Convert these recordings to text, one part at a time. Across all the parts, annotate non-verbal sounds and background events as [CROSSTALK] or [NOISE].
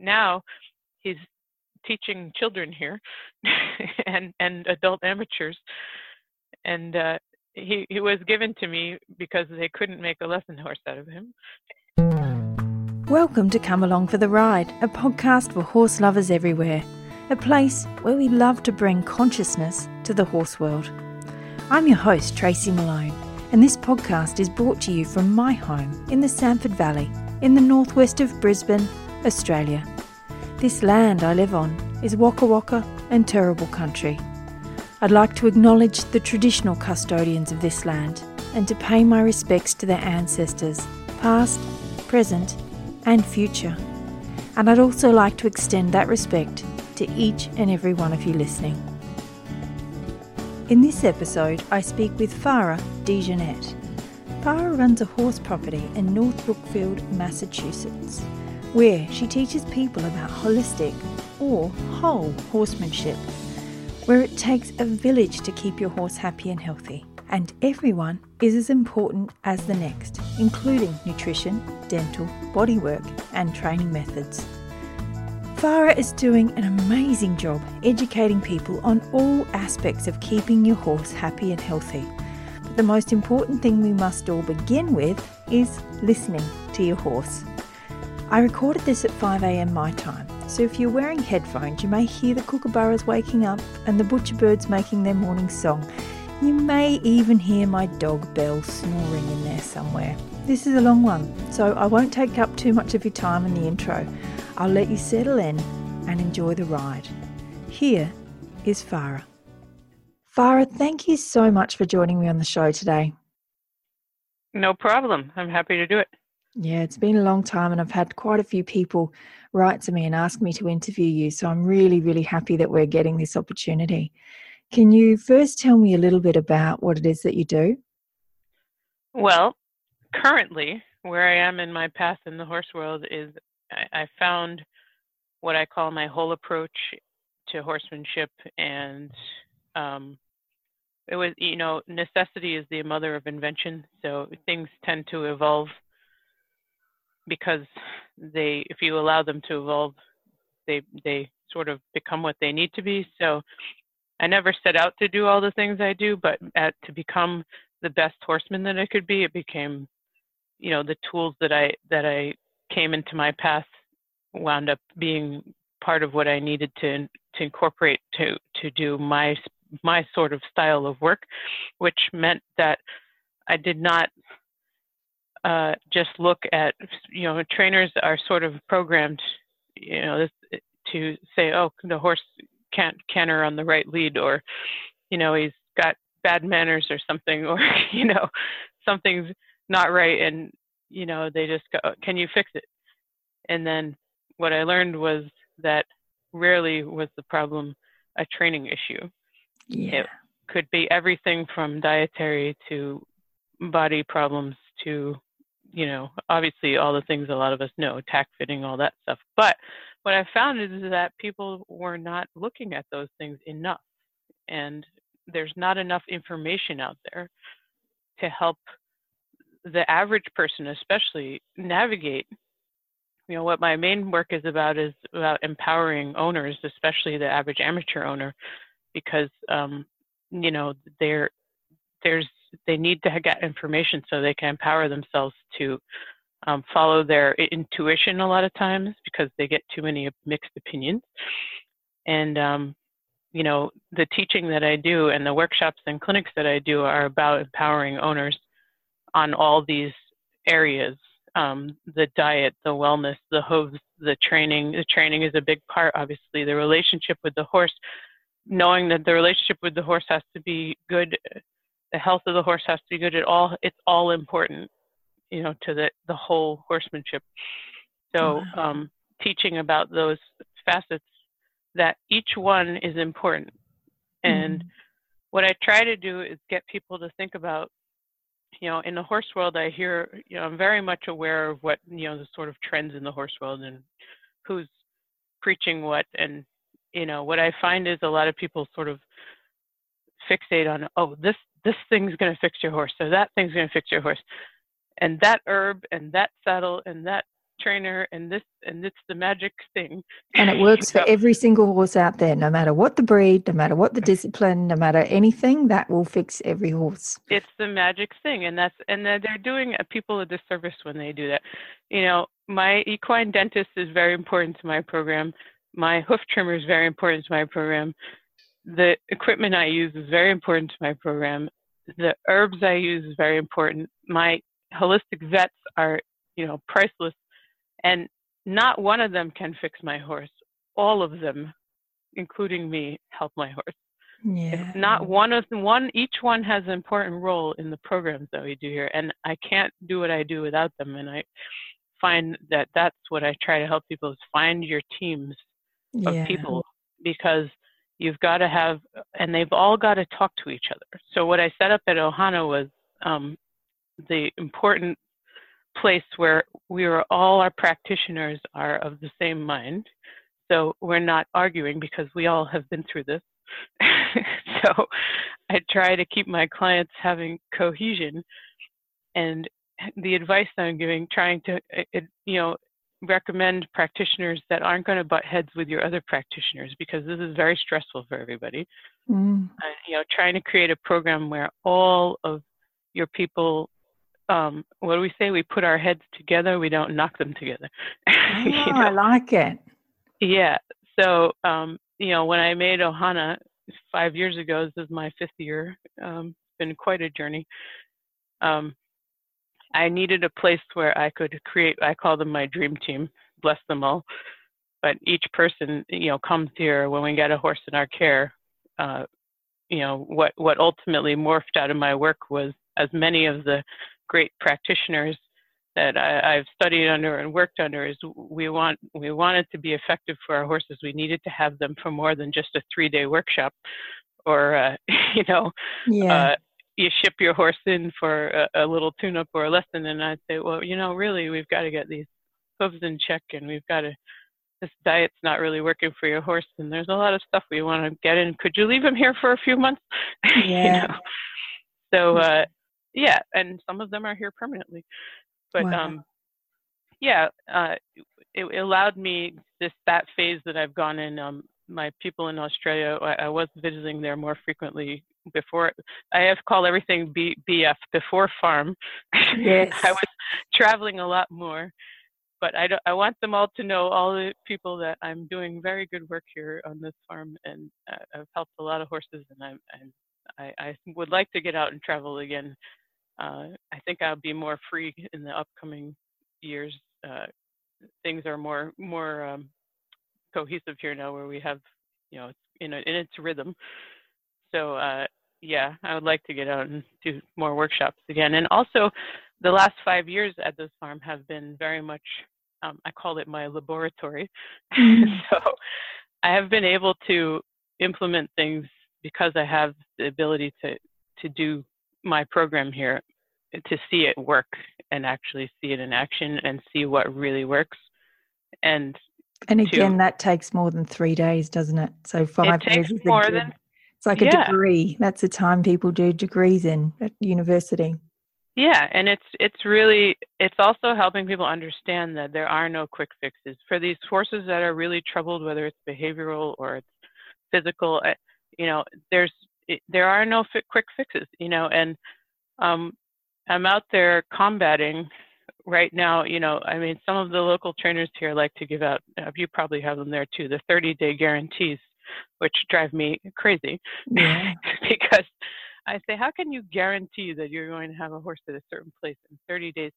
now he's teaching children here [LAUGHS] and and adult amateurs. And uh he he was given to me because they couldn't make a lesson horse out of him. Welcome to come along for the ride a podcast for horse lovers everywhere a place where we love to bring consciousness to the horse world. I'm your host tracy malone and this podcast is brought to you from my home in the samford valley in the northwest of brisbane australia this land I live on is Waka Waka and Turrbal country. I'd like to acknowledge the traditional custodians of this land and to pay my respects to their ancestors, past, present, and future. And I'd also like to extend that respect to each and every one of you listening. In this episode, I speak with Farah DeJohnette. Farah runs a horse property in North Brookfield, Massachusetts where she teaches people about holistic or whole horsemanship, where it takes a village to keep your horse happy and healthy. And everyone is as important as the next, including nutrition, dental, bodywork, and training methods. Farah is doing an amazing job educating people on all aspects of keeping your horse happy and healthy. But the most important thing we must all begin with is listening to your horse. I recorded this at 5am my time, so if you're wearing headphones, you may hear the kookaburras waking up and the butcher birds making their morning song. You may even hear my dog Bell snoring in there somewhere. This is a long one, so I won't take up too much of your time in the intro. I'll let you settle in and enjoy the ride. Here is Farah. Farah, thank you so much for joining me on the show today. No problem. I'm happy to do it. Yeah, it's been a long time, and I've had quite a few people write to me and ask me to interview you. So I'm really, really happy that we're getting this opportunity. Can you first tell me a little bit about what it is that you do? Well, currently, where I am in my path in the horse world is I, found what I call my whole approach to horsemanship, and um, it was, you know, necessity is the mother of invention. So things tend to evolve because they if you allow them to evolve they they sort of become what they need to be. So i never set out to do all the things i do but at, to become the best horseman that i could be it became you know the tools that i that i came into my path wound up being part of what i needed to to incorporate to to do my my sort of style of work which meant that i did not uh, just look at you know trainers are sort of programmed you know this, to say oh the horse can't canter on the right lead or you know he's got bad manners or something [LAUGHS] or you know something's not right and you know they just go can you fix it and then what i learned was that rarely was the problem a training issue yeah. it could be everything from dietary to body problems to you know, obviously all the things a lot of us know, tack fitting, all that stuff. But what I found is that people were not looking at those things enough. And there's not enough information out there to help the average person, especially, navigate. You know, what my main work is about is about empowering owners, especially the average amateur owner, because, um, you know, there, there's they need to get information so they can empower themselves to um, follow their intuition a lot of times because they get too many mixed opinions. And um, you know, the teaching that I do and the workshops and clinics that I do are about empowering owners on all these areas um, the diet, the wellness, the hooves, the training. The training is a big part, obviously, the relationship with the horse, knowing that the relationship with the horse has to be good the health of the horse has to be good. At all it's all important you know to the the whole horsemanship. So um, teaching about those facets that each one is important. And mm-hmm. what i try to do is get people to think about you know in the horse world i hear you know i'm very much aware of what you know the sort of trends in the horse world and who's preaching what. And you know what i find is a lot of people sort of fixate on oh this this thing's going to fix your horse, so that thing's going to fix your horse. And that herb and that saddle and that trainer and this and it's the magic thing. And it works for [LAUGHS] every single horse out there no matter what the breed no matter what the discipline no matter anything that will fix every horse. It's the magic thing and that's and they're doing people a disservice when they do that. You know my equine dentist is very important to my program. My hoof trimmer is very important to my program the equipment i use is very important to my program the herbs i use is very important my holistic vets are you know priceless and not one of them can fix my horse all of them including me help my horse yeah. Not one of them, one each one has an important role in the programs that we do here, and I can't do what I do without them. And I find that that's what I try to help people is find your teams of yeah. people because you've got to have, and they've all got to talk to each other. So what I set up at Ohana was um, the important place where we are all our practitioners are of the same mind. So we're not arguing because we all have been through this. [LAUGHS] so I try to keep my clients having cohesion and the advice I'm giving, trying to, you know, recommend practitioners that aren't going to butt heads with your other practitioners because this is very stressful for everybody. Mm. Uh, you know, trying to create a program where all of your people um, what do we say? We put our heads together. We don't knock them together. Oh, [LAUGHS] you know? I like it. Yeah. So, um, you know, when I made Ohana five years ago, this is my fifth year. Um, it's been quite a journey. Um, I needed a place where I could create. I call them my dream team. Bless them all. But each person, you know, comes here when we get a horse in our care. Uh, you know, what what ultimately morphed out of my work was as many of the great practitioners that I, have studied under and worked under is we want we wanted to be effective for our horses. We needed to have them for more than just a three day workshop, or uh, [LAUGHS] you know, yeah. uh, you ship your horse in for a, a little tune up or a lesson, and I'd say, well, you know, really, we've got to get these hooves in check, and we've got to. This diet's not really working for your horse, and there's a lot of stuff we want to get in. Could you leave him here for a few months? [LAUGHS] Yeah. you know? So uh, yeah, and some of them are here permanently. But wow. um, yeah, uh, it, it, allowed me this that phase that I've gone in. Um, my people in Australia, I, I, was visiting there more frequently before. I have called everything B, BF before farm. [LAUGHS] Yes. I was traveling a lot more, but I, don't. I want them all to know all the people that I'm doing very good work here on this farm, and uh, I've helped a lot of horses, and I'm, I'm I, I would like to get out and travel again uh, I think I'll be more free in the upcoming years. Uh, things are more more um, cohesive here now, where we have you know in a, in its rhythm. So uh, yeah, I would like to get out and do more workshops again. And also, the last five years at this farm have been very much um, I call it my laboratory. Mm-hmm. [LAUGHS] so I have been able to implement things because I have the ability to to do my program here to see it work and actually see it in action and see what really works and and again to, that takes more than three days doesn't it so five it days is more than it's like a yeah. degree that's the time people do degrees in at university yeah and it's it's really it's also helping people understand that there are no quick fixes for these horses that are really troubled whether it's behavioral or it's physical eh, you know there's there are no fi- quick fixes you know and um, I'm out there combating right now. You know, I mean, some of the local trainers here like to give out. Uh, you probably have them there too. The 30-day guarantees, which drive me crazy, yeah. [LAUGHS] because I say, how can you guarantee that you're going to have a horse at a certain place in 30 days?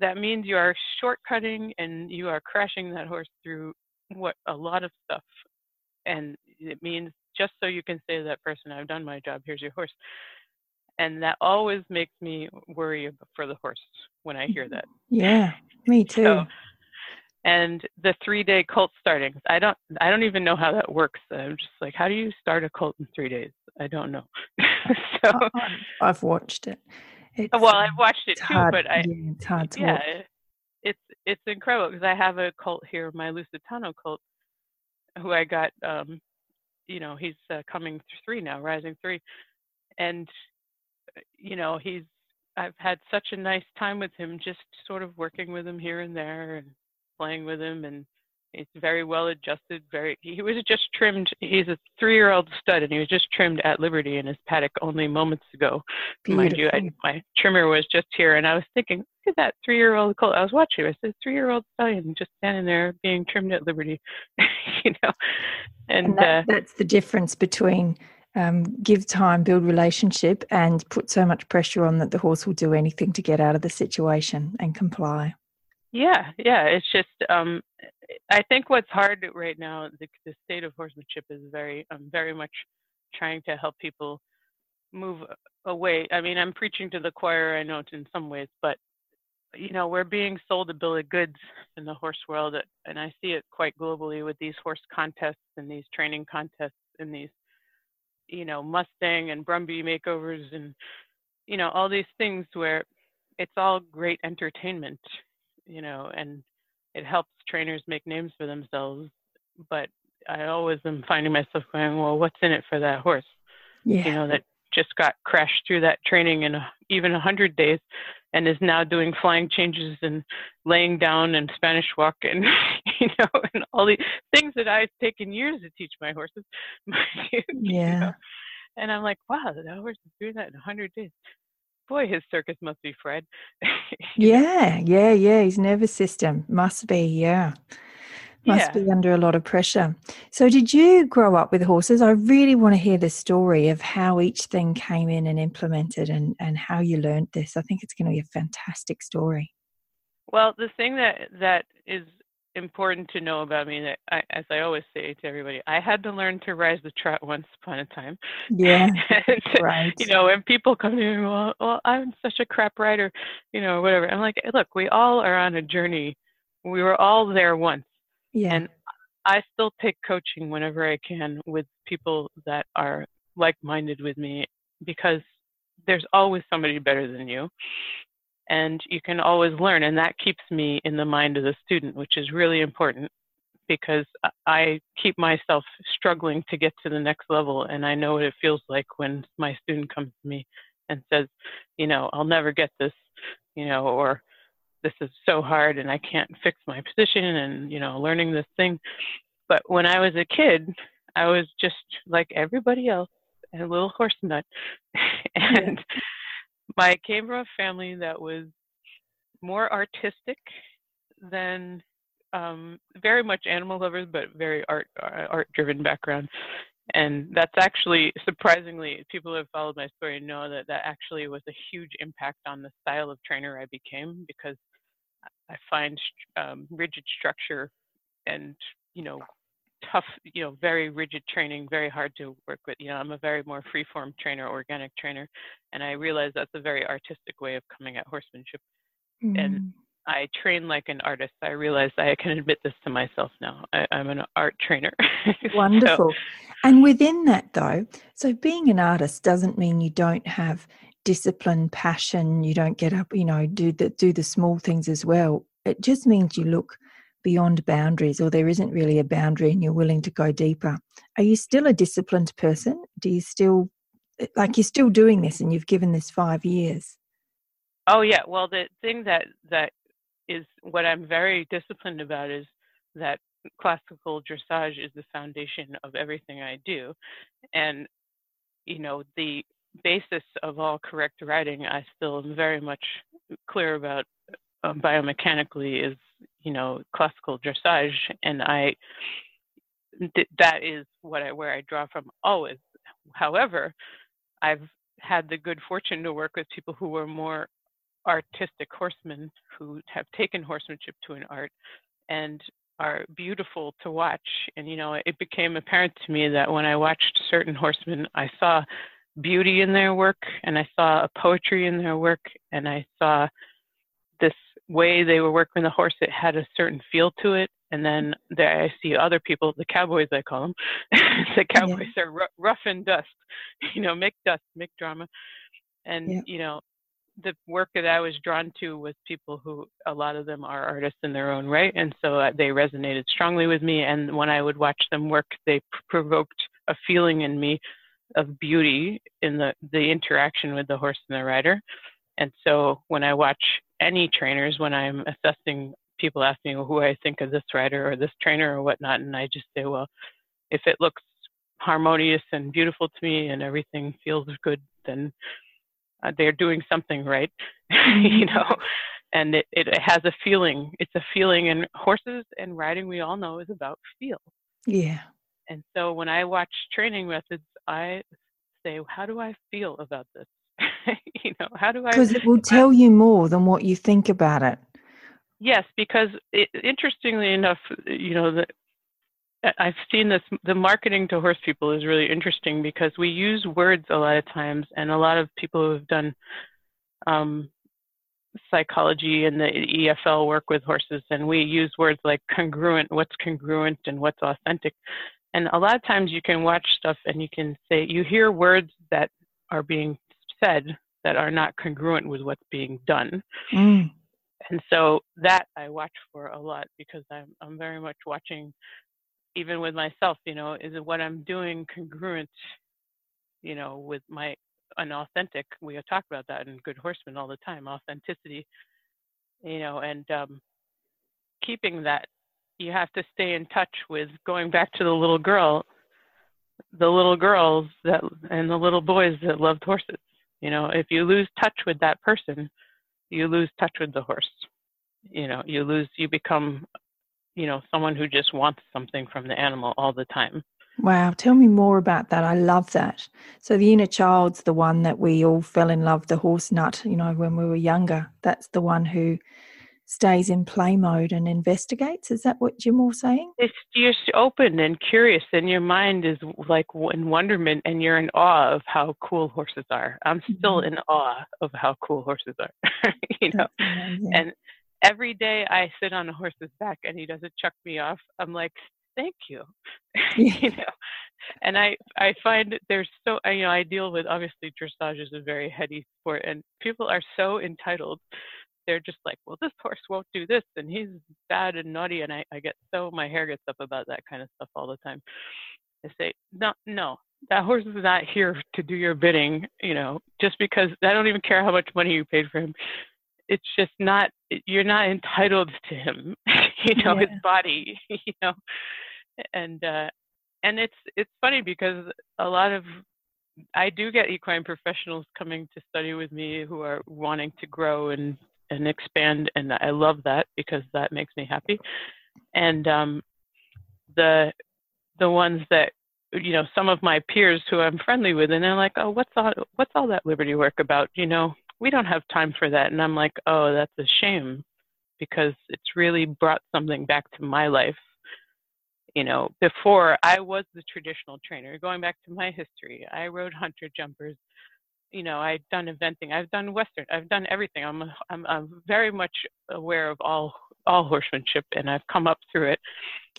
That means you are shortcutting and you are crashing that horse through what a lot of stuff, and it means just so you can say to that person, "I've done my job. Here's your horse." and that always makes me worry for the horse when I hear mm-hmm. that. Yeah, me too. So, and the three day colt starting, I don't, I don't even know how that works. I'm just like, how do you start a colt in three days? I don't know. [LAUGHS] so I've watched it. It's, well, I've watched it too, hard, but I, yeah, it's hard to yeah, watch. it's it's incredible because I have a colt here, my Lusitano cult, who I got. um you know, he's uh, coming three now, rising three, and you know, he's I've had such a nice time with him, just sort of working with him here and there, and playing with him and He's very well adjusted. Very. He was just trimmed. He's a three-year-old stud, and he was just trimmed at Liberty in his paddock only moments ago. Beautiful. Mind you, I, my trimmer was just here, and I was thinking, look at that three-year-old colt. I was watching. I said, three-year-old stallion just standing there being trimmed at Liberty. [LAUGHS] you know, and, and that, uh, that's the difference between um, give time, build relationship, and put so much pressure on that the horse will do anything to get out of the situation and comply. Yeah, yeah. It's just um, I think what's hard right now, the, the state of horsemanship is very, um, very much trying to help people move away. I mean, I'm preaching to the choir, I know in some ways, but you know, we're being sold a bill of goods in the horse world, and I see it quite globally with these horse contests and these training contests and these, you know, Mustang and Brumby makeovers and, you know, all these things where it's all great entertainment, you know, and it helps trainers make names for themselves. But I always am finding myself going, well, what's in it for that horse? Yeah. You know, that just got crashed through that training in a, even a hundred days and is now doing flying changes and laying down and Spanish walk and [LAUGHS] you know and all the things that I've taken years to teach my horses. [LAUGHS] yeah. Know? And I'm like, wow, that horse is doing that in a hundred days boy, his circus must be Fred. [LAUGHS] yeah, yeah, yeah. His nervous system must be, yeah. Must yeah. be under a lot of pressure. So, did you grow up with horses? I really want to hear the story of how each thing came in and implemented and, and how you learned this. I think it's going to be a fantastic story. Well, the thing that, that is important to know about me that I, as I always say to everybody, I had to learn to rise the trot once upon a time. Yeah. [LAUGHS] and, right. You know, when people come to me, well, well, I'm such a crap rider, you know, whatever. I'm like, look, we all are on a journey. We were all there once. Yeah. And I still take coaching whenever I can with people that are like-minded with me because there's always somebody better than you and you can always learn and that keeps me in the mind of the student which is really important because i keep myself struggling to get to the next level and i know what it feels like when my student comes to me and says you know i'll never get this you know or this is so hard and i can't fix my position and you know learning this thing. But when i was a kid i was just like everybody else a little horse nut [LAUGHS] and [LAUGHS] I came from a family that was more artistic than um, very much animal lovers, but very art uh, art driven background. And that's actually surprisingly, people who have followed my story know that that actually was a huge impact on the style of trainer I became because I find um, rigid structure and you know tough, you know, very rigid training, very hard to work with. You know, I'm a very more free-form trainer, organic trainer, and I realize that's a very artistic way of coming at horsemanship. Mm. And I train like an artist. I realize I can admit this to myself now. I, am an art trainer. [LAUGHS] Wonderful. so, and within that, though, so being an artist doesn't mean you don't have discipline, passion. You don't get up, you know, do the do the small things as well. It just means you look beyond boundaries or there isn't really a boundary and you're willing to go deeper. Are you still a disciplined person? Do you still like you're still doing this and you've given this five years? Oh yeah. Well the thing that that is what i'm very disciplined about is that classical dressage is the foundation of everything i do. And you know the basis of all correct riding i still am very much clear about um, biomechanically is you know classical dressage and i th- that is what i where i draw from always. However i've had the good fortune to work with people who were more artistic horsemen who have taken horsemanship to an art and are beautiful to watch. And you know it became apparent to me that when i watched certain horsemen i saw beauty in their work and i saw a poetry in their work and i saw this way they were working the horse, it had a certain feel to it. And then there I see other people, the cowboys I call them. [LAUGHS] the cowboys yeah. are r- rough and dust, [LAUGHS] you know, make dust, make drama. And, yeah. you know, the work that I was drawn to was people who, a lot of them are artists in their own right. And so uh, they resonated strongly with me. And when I would watch them work, they provoked a feeling in me of beauty in the, the interaction with the horse and the rider. And so when I watch any trainers when I'm assessing people ask me who I think of this rider or this trainer or whatnot, and I just say, well, if it looks harmonious and beautiful to me and everything feels good, then uh, they're doing something right, [LAUGHS] you mm-hmm. know. And it, it has a feeling. It's a feeling, and horses and riding, we all know, is about feel. Yeah. And so when I watch training methods, I say, how do I feel about this? [LAUGHS] you know, how do I? Because it will [LAUGHS] tell you more than what you think about it. Yes, because it, interestingly enough, you know, the, I've seen this. The marketing to horse people is really interesting because we use words a lot of times, and a lot of people who have done um, psychology and the EFL work with horses, and we use words like congruent, what's congruent, and what's authentic. And a lot of times you can watch stuff and you can say, you hear words that are being said that are not congruent with what's being done. Mm. And so that I watch for a lot because I'm, I'm very much watching, even with myself, you know, is what I'm doing congruent, you know, with my unauthentic. We talk about that in Good Horseman all the time, authenticity, you know, and um, keeping that. You have to stay in touch with going back to the little girl, the little girls that and the little boys that loved horses. You know, if you lose touch with that person, you lose touch with the horse. You know, you lose, you become, you know, someone who just wants something from the animal all the time. Wow, tell me more about that. I love that. So the inner child's the one that we all fell in love, the horse nut, you know, when we were younger. That's the one who stays in play mode and investigates. Is that what you're more saying? If you're open and curious, and your mind is like in wonderment, and you're in awe of how cool horses are. I'm still mm-hmm. in awe of how cool horses are. [LAUGHS] you know, and every day I sit on a horse's back and he doesn't chuck me off. I'm like, thank you. [LAUGHS] you know, and I I find that there's so you know I deal with obviously dressage is a very heady sport, and people are so entitled they're just like, well, this horse won't do this, and he's bad and naughty, and I, I get so my hair gets up about that kind of stuff all the time. I say, no, no, that horse is not here to do your bidding, you know, just because I don't even care how much money you paid for him. It's just not, you're not entitled to him, [LAUGHS] you know, yeah. his body, [LAUGHS] you know, and, uh, and it's, it's funny because a lot of I do get equine professionals coming to study with me who are wanting to grow and and expand and i love that because that makes me happy. And um, the the ones that you know some of my peers who i'm friendly with and they're like oh what's all what's all that liberty work about? You know we don't have time for that. And i'm like oh that's a shame because it's really brought something back to my life. You know before i was the traditional trainer. Going back to my history i rode hunter jumpers you know, I've done eventing, I've done Western, I've done everything. I'm, I'm, I'm very much aware of all, all horsemanship and I've come up through it.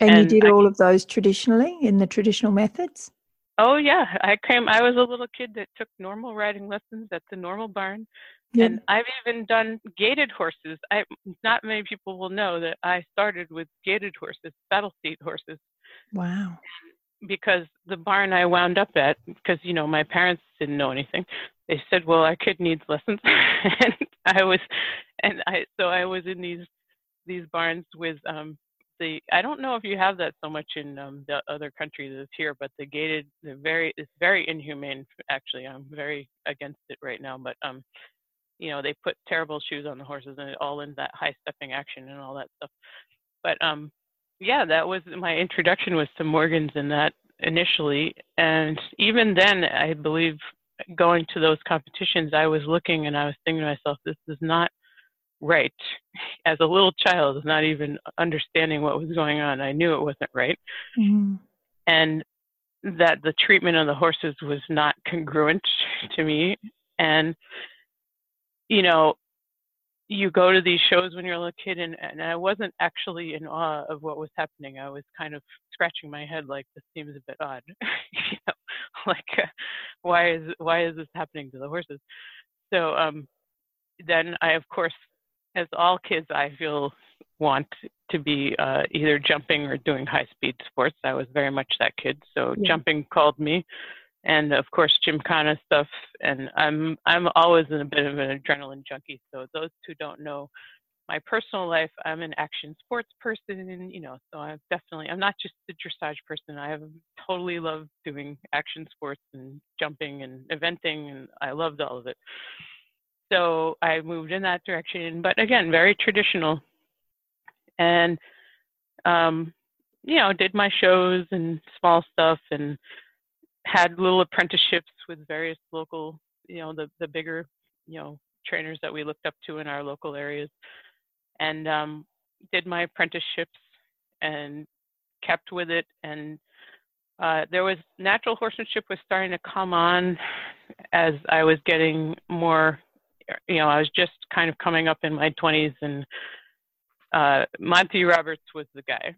And, and you did I, all of those traditionally in the traditional methods? Oh yeah. I came, I was a little kid that took normal riding lessons at the normal barn. Yep. And I've even done gaited horses. I, not many people will know that I started with gaited horses, saddle seat horses. Wow because the barn I wound up at, because you know my parents didn't know anything, they said, "Well, our kid needs lessons," [LAUGHS] and I was, and I so I was in these these barns with um the I don't know if you have that so much in um, the other countries as here, but the gaited, the very it's very inhumane. Actually, I'm very against it right now, but um, you know they put terrible shoes on the horses and all in that high stepping action and all that stuff. But um, yeah, that was my introduction was to Morgans and that initially. And even then, I believe going to those competitions, I was looking and I was thinking to myself, this is not right. As a little child, not even understanding what was going on, I knew it wasn't right. Mm-hmm. And that the treatment of the horses was not congruent to me. And, you know, you go to these shows when you're a little kid and, and i wasn't actually in awe of what was happening. I was kind of scratching my head like this seems a bit odd. [LAUGHS] You know [LAUGHS] like uh, why is why is this happening to the horses? So um then i of course as all kids i feel want to be uh, either jumping or doing high speed sports. I was very much that kid so yeah. jumping called me and of course gymkhana stuff and i'm i'm always in a bit of an adrenaline junkie so those who don't know my personal life, I'm an action sports person, and you know, so I'm definitely, I'm not just a dressage person. I have totally loved doing action sports and jumping and eventing, and I loved all of it. So I moved in that direction, but again, very traditional. And, um, you know, did my shows and small stuff and had little apprenticeships with various local, you know, the, the bigger, you know, trainers that we looked up to in our local areas and um, did my apprenticeships and kept with it. And uh, there was natural horsemanship was starting to come on as I was getting more, you know, I was just kind of coming up in my 20s, and uh, Monty Roberts was the guy,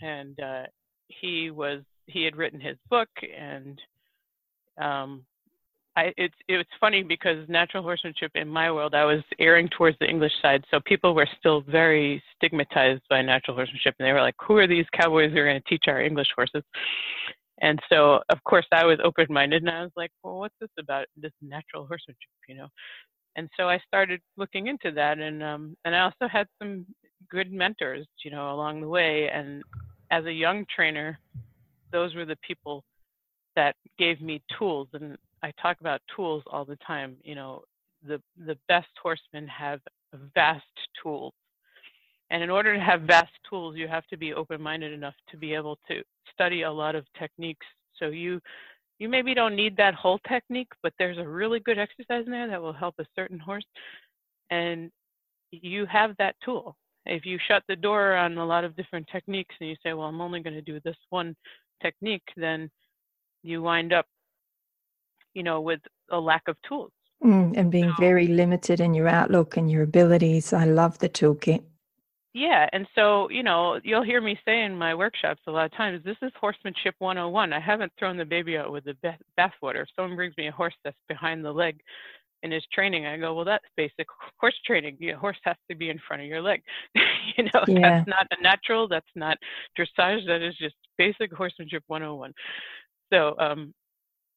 and uh, he was he had written his book and um, I, it's it's funny because natural horsemanship in my world, I was erring towards the English side, so people were still very stigmatized by natural horsemanship, and they were like, "Who are these cowboys who are going to teach our English horses?" And so, of course, I was open-minded, and I was like, "Well, what's this about this natural horsemanship?" You know. And so I started looking into that, and um, and I also had some good mentors, you know, along the way. And as a young trainer, those were the people that gave me tools and I talk about tools all the time. You know, the the best horsemen have vast tools, and in order to have vast tools, you have to be open-minded enough to be able to study a lot of techniques. So you you maybe don't need that whole technique, but there's a really good exercise in there that will help a certain horse, and you have that tool. If you shut the door on a lot of different techniques and you say, "Well, I'm only going to do this one technique," then you wind up you know, with a lack of tools. Mm, and being so, very limited in your outlook and your abilities. I love the toolkit. Yeah, and so, you know, you'll hear me say in my workshops a lot of times, this is horsemanship 101. I haven't thrown the baby out with the bathwater. If someone brings me a horse that's behind the leg in his training, I go, well, that's basic [LAUGHS] horse training. Your horse has to be in front of your leg. [LAUGHS] you know, yeah. that's not a natural, that's not dressage, that is just basic horsemanship 101. So, um,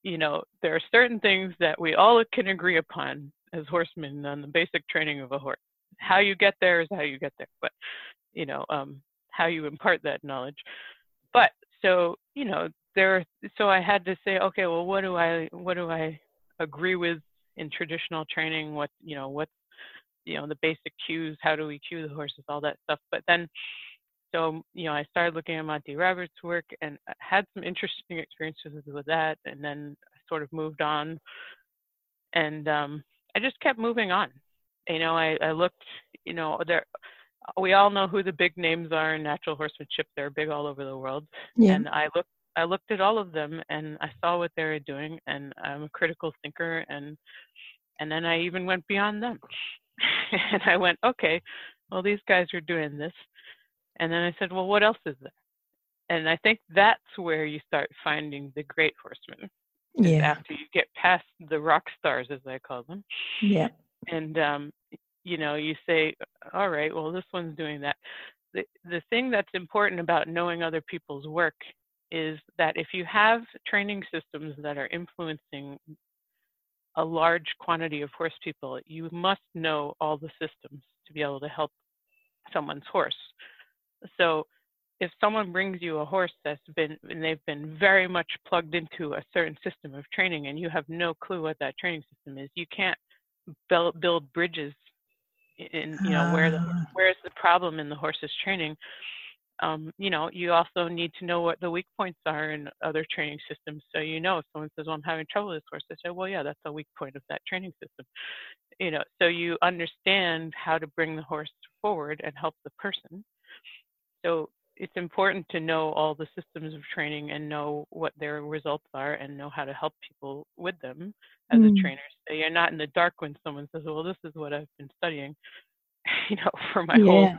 you know, there are certain things that we all can agree upon as horsemen on the basic training of a horse. How you get there is how you get there, but you know, um, how you impart that knowledge. But so, you know, there. So I had to say, okay, well, what do I, what do I agree with in traditional training? What, you know, what you know, the basic cues? How do we cue the horses? All that stuff. But then so you know i started looking at monty roberts work and had some interesting experiences with that and then sort of moved on and um, i just kept moving on you know I, I looked you know there we all know who the big names are in natural horsemanship they're big all over the world yeah. and i looked i looked at all of them and i saw what they were doing and i'm a critical thinker and and then i even went beyond them [LAUGHS] and i went okay well these guys are doing this and then I said, well, what else is there? And I think that's where you start finding the great horsemen. Yeah. After you get past the rock stars, as I call them. Yeah. And, um, you know, you say, all right, well, this one's doing that. The, the thing that's important about knowing other people's work is that if you have training systems that are influencing a large quantity of horse people, you must know all the systems to be able to help someone's horse. So if someone brings you a horse that's been and they've been very much plugged into a certain system of training and you have no clue what that training system is, you can't build, build bridges in you know where the ah. where's the problem in the horse's training. Um, you know, you also need to know what the weak points are in other training systems. So you know, if someone says, "Well, I'm having trouble with this horse," I say, "Well, yeah, that's a weak point of that training system." You know, so you understand how to bring the horse forward and help the person so it's important to know all the systems of training and know what their results are and know how to help people with them as mm. a trainer. So you're not in the dark when someone says, "Well, this is what I've been studying," [LAUGHS] you know, for my yeah. whole.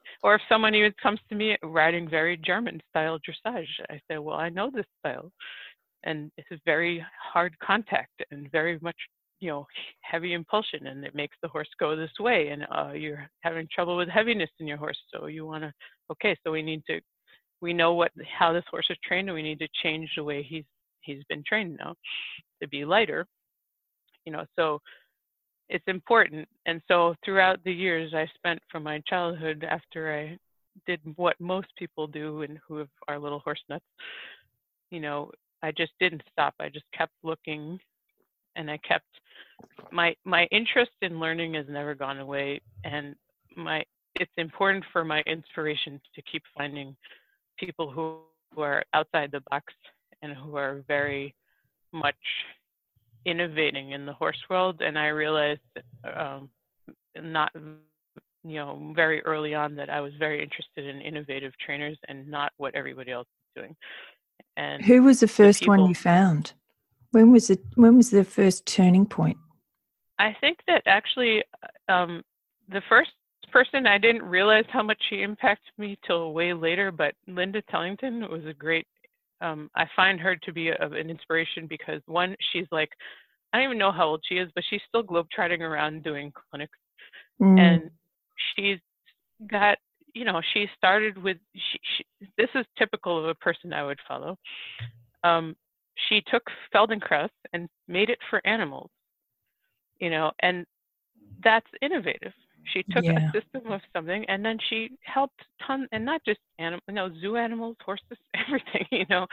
[LAUGHS] Or if someone even comes to me riding very German style dressage, I say, "Well, I know this style, and it's a very hard contact and very much you know heavy impulsion and it makes the horse go this way and uh, you're having trouble with heaviness in your horse so you want to okay so we need to we know what how this horse is trained and we need to change the way he's he's been trained now to be lighter. You know so it's important. And so throughout the years I spent from my childhood after I did what most people do and who are little horse nuts, you know, I just didn't stop. I just kept looking and I kept my my interest in learning has never gone away and my it's important for my inspiration to keep finding people who, who are outside the box and who are very much innovating in the horse world. And I realized um, not, you know, very early on that I was very interested in innovative trainers and not what everybody else was doing. And who was the first the people, one you found? When was it? When was the first turning point? I think that actually, um, the first person I didn't realize how much she impacted me till way later. But Linda Tellington was a great um, I find her to be a, an inspiration because one, she's like, I don't even know how old she is, but she's still globetrotting around doing clinics, mm. and she's got, you know, she started with. She, she, this is typical of a person I would follow. Um, she took Feldenkrais and made it for animals, you know, and that's innovative. She took yeah. a system of something and then she helped ton and not just animal you know, zoo animals, horses, [LAUGHS] everything, you know.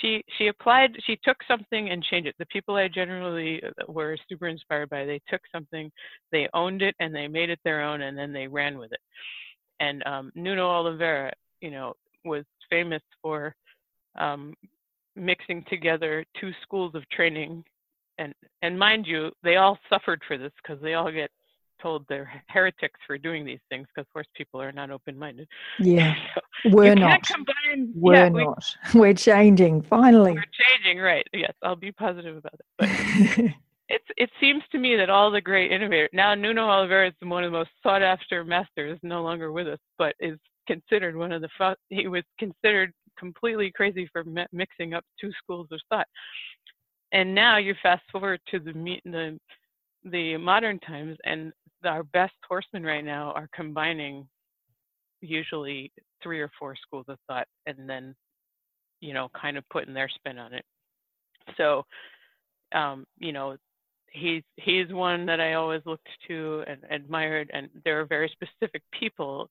She she applied she took something and changed it. The people I generally uh, were super inspired by, they took something, they owned it and they made it their own and then they ran with it. And um, Nuno Oliveira, you know, was famous for um, mixing together two schools of training and and mind you, they all suffered for this because they all get told they're heretics for doing these things because horse people are not open-minded. [LAUGHS] Yeah, so we're not. Combine, we're yeah, not. We, [LAUGHS] we're changing finally. We're changing, right? Yes, I'll be positive about it. But [LAUGHS] it's it seems to me that all the great innovators now Nuno Oliveira is one of the most sought-after masters, no longer with us, but is considered one of the he was considered completely crazy for mixing up two schools of thought. And now you fast forward to the the the modern times, and our best horsemen right now are combining usually three or four schools of thought and then you know kind of putting their spin on it. So um you know he's he's one that i always looked to and admired and there are very specific people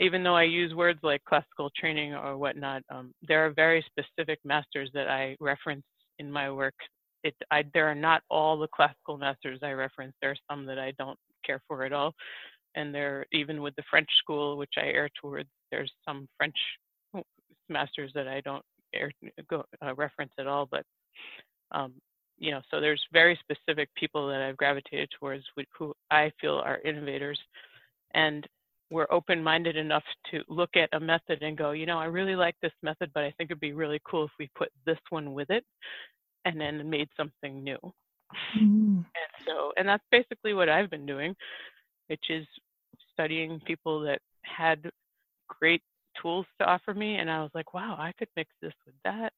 even though i use words like classical training or whatnot um, there are very specific masters that i reference in my work. It I, there are not all the classical masters i reference. There are some that i don't care for at all. And there, even with the French school, which I air towards, there's some French masters that I don't air, go, uh, reference at all. But um, you know, so there's very specific people that I've gravitated towards who I feel are innovators, and we're open-minded enough to look at a method and go, you know, I really like this method, but I think it'd be really cool if we put this one with it, and then made something new. Mm. And so, and that's basically what I've been doing, which is studying people that had great tools to offer me. And I was like, wow, I could mix this with that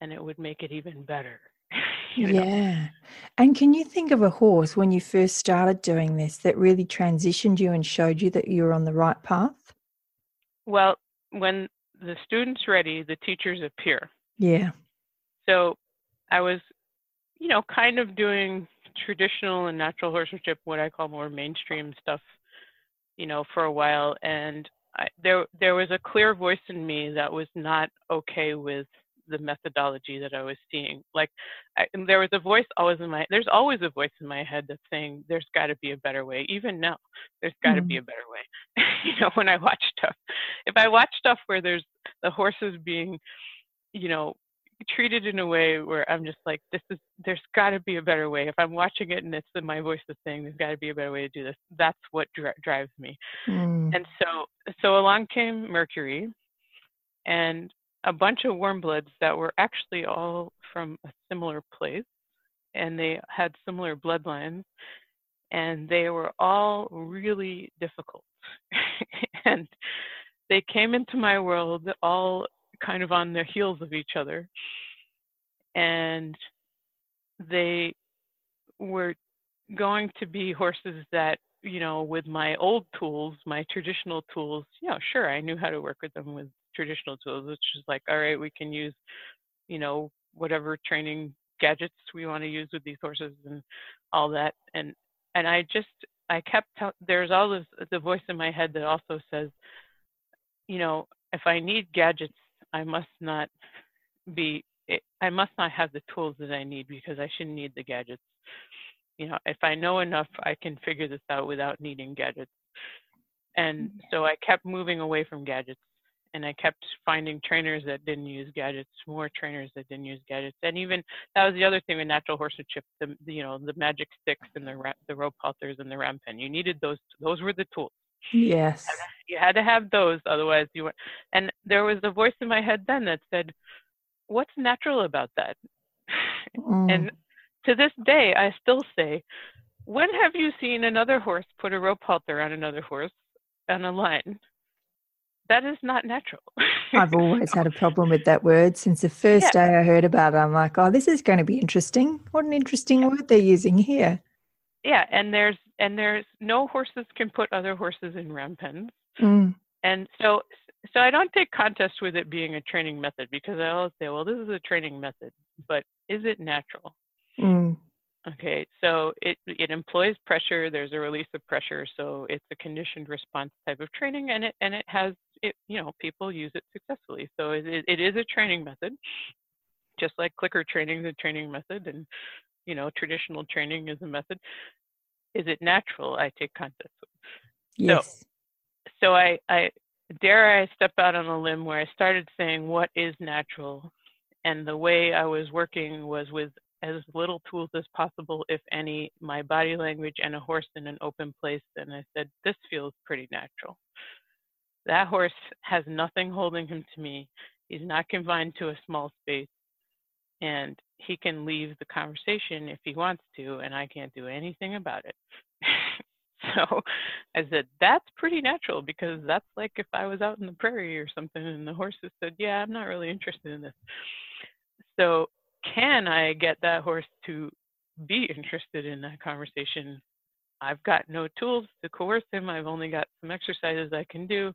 and it would make it even better. [LAUGHS] yeah. And can you think of a horse when you first started doing this that really transitioned you and showed you that you were on the right path? Well, when the student's ready, the teachers appear. Yeah. So I was you know, kind of doing traditional and natural horsemanship, what I call more mainstream stuff, you know, for a while. And I, there, there was a clear voice in me that was not okay with the methodology that I was seeing. Like, I, there was a voice always in my, there's always a voice in my head that's saying, there's got to be a better way. Even now, there's got to mm-hmm. be a better way. [LAUGHS] you know, when I watch stuff, if I watch stuff where there's the horses being, you know, treated in a way where I'm just like, this is, there's got to be a better way. If I'm watching it and it's my voice is saying, there's got to be a better way to do this. That's what dri- drives me. Mm. And so, so along came Mercury, and a bunch of warm bloods that were actually all from a similar place, and they had similar bloodlines, and they were all really difficult. [LAUGHS] and they came into my world all kind of on the heels of each other. And they were going to be horses that, you know, with my old tools, my traditional tools, you know, sure, I knew how to work with them with traditional tools, which is like, all right, we can use, you know, whatever training gadgets we want to use with these horses and all that. And and I just I kept there's all this the voice in my head that also says, you know, if I need gadgets, I must not be I must not have the tools that I need because I shouldn't need the gadgets. You know, if I know enough, I can figure this out without needing gadgets. And mm-hmm. so I kept moving away from gadgets and I kept finding trainers that didn't use gadgets, more trainers that didn't use gadgets, and even that was the other thing with natural horsemanship, the, the you know the magic sticks and the the rope halters and the ram pen. You needed those; those were the tools. Yes, you had to have those, otherwise you were. And there was a voice in my head then that said, "What's natural about that?" [LAUGHS] Mm. and to this day, I still say, "When have you seen another horse put a rope halter on another horse on a line?" that is not natural. I've always had a problem with that word since the [LAUGHS] first yeah. day I heard about it. I'm like, oh, this is going to be interesting. What an interesting yeah. word they're using here. Yeah, and there's and there's no horses can put other horses in round pens. Mm. And so so I don't take contest with it being a training method because I always say, well, this is a training method, but is it natural? Mm. Okay, so it it employs pressure. There's a release of pressure, so it's a conditioned response type of training, and it and it has it. You know, people use it successfully. So it it is a training method, just like clicker training is a training method, and you know, traditional training is a method. Is it natural? I take context. Yes. So, so I I dare I step out on a limb where I started saying what is natural, and the way I was working was with as little tools as possible, if any, my body language and a horse in an open place. And I said, This feels pretty natural. That horse has nothing holding him to me. He's not confined to a small space. And he can leave the conversation if he wants to, and I can't do anything about it. [LAUGHS] so I said, That's pretty natural because that's like if I was out in the prairie or something and the horses said, Yeah, I'm not really interested in this. So can I get that horse to be [LAUGHS] interested in that conversation? I've got no tools to coerce him. I've only got some exercises I can do.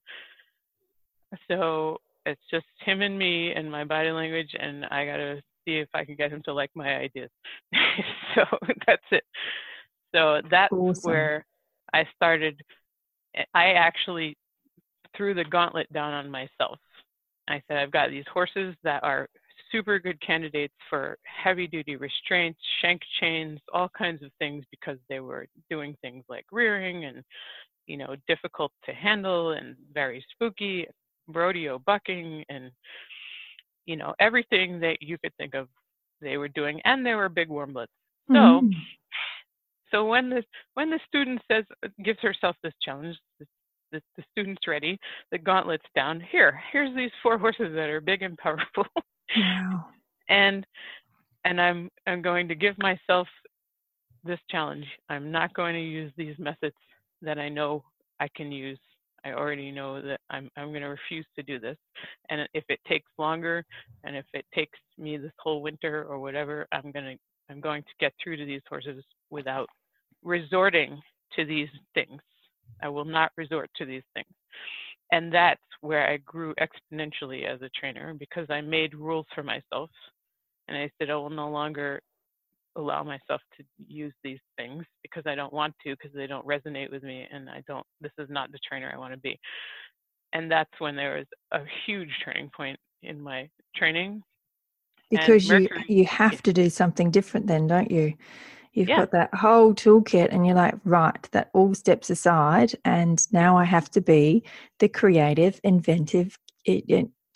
So it's just him and me and my body language, and I got to see if I can get him to like my ideas. [LAUGHS] so that's it. So that's awesome. where I started. Eh, I actually threw the gauntlet down on myself. I said, I've got these horses that are super good candidates for heavy duty restraints, shank chains, all kinds of things because they were doing things like rearing and, you know, difficult to handle and very spooky, rodeo bucking and, you know, everything that you could think of they were doing. And they were big warm bloods. So, mm-hmm. [SIGHS] so when the when the student says gives herself this challenge, the, the, the student's ready, the gauntlet's down. Here, here's these four [LAUGHS] horses that are big and powerful. Wow. [LAUGHS] and and I'm I'm going to give myself this challenge. I'm not going to use these methods that I know I can use. I already know that I'm I'm going to refuse to do this. And if it takes longer and if it takes me this whole winter or whatever, I'm going to I'm going to get through to these horses without resorting to these things. I will not resort to these things and that's where I grew exponentially as a trainer because I made rules for myself. And I said, I will no longer allow myself to use these things because I don't want to, because they don't resonate with me. And I don't, this is not the trainer I want to be. And that's when there was a huge turning point in my training. Because you, you have to do something different then, don't you? You've yeah. got that whole toolkit, and you're like, right, that all steps aside. And now I have to be the creative, inventive,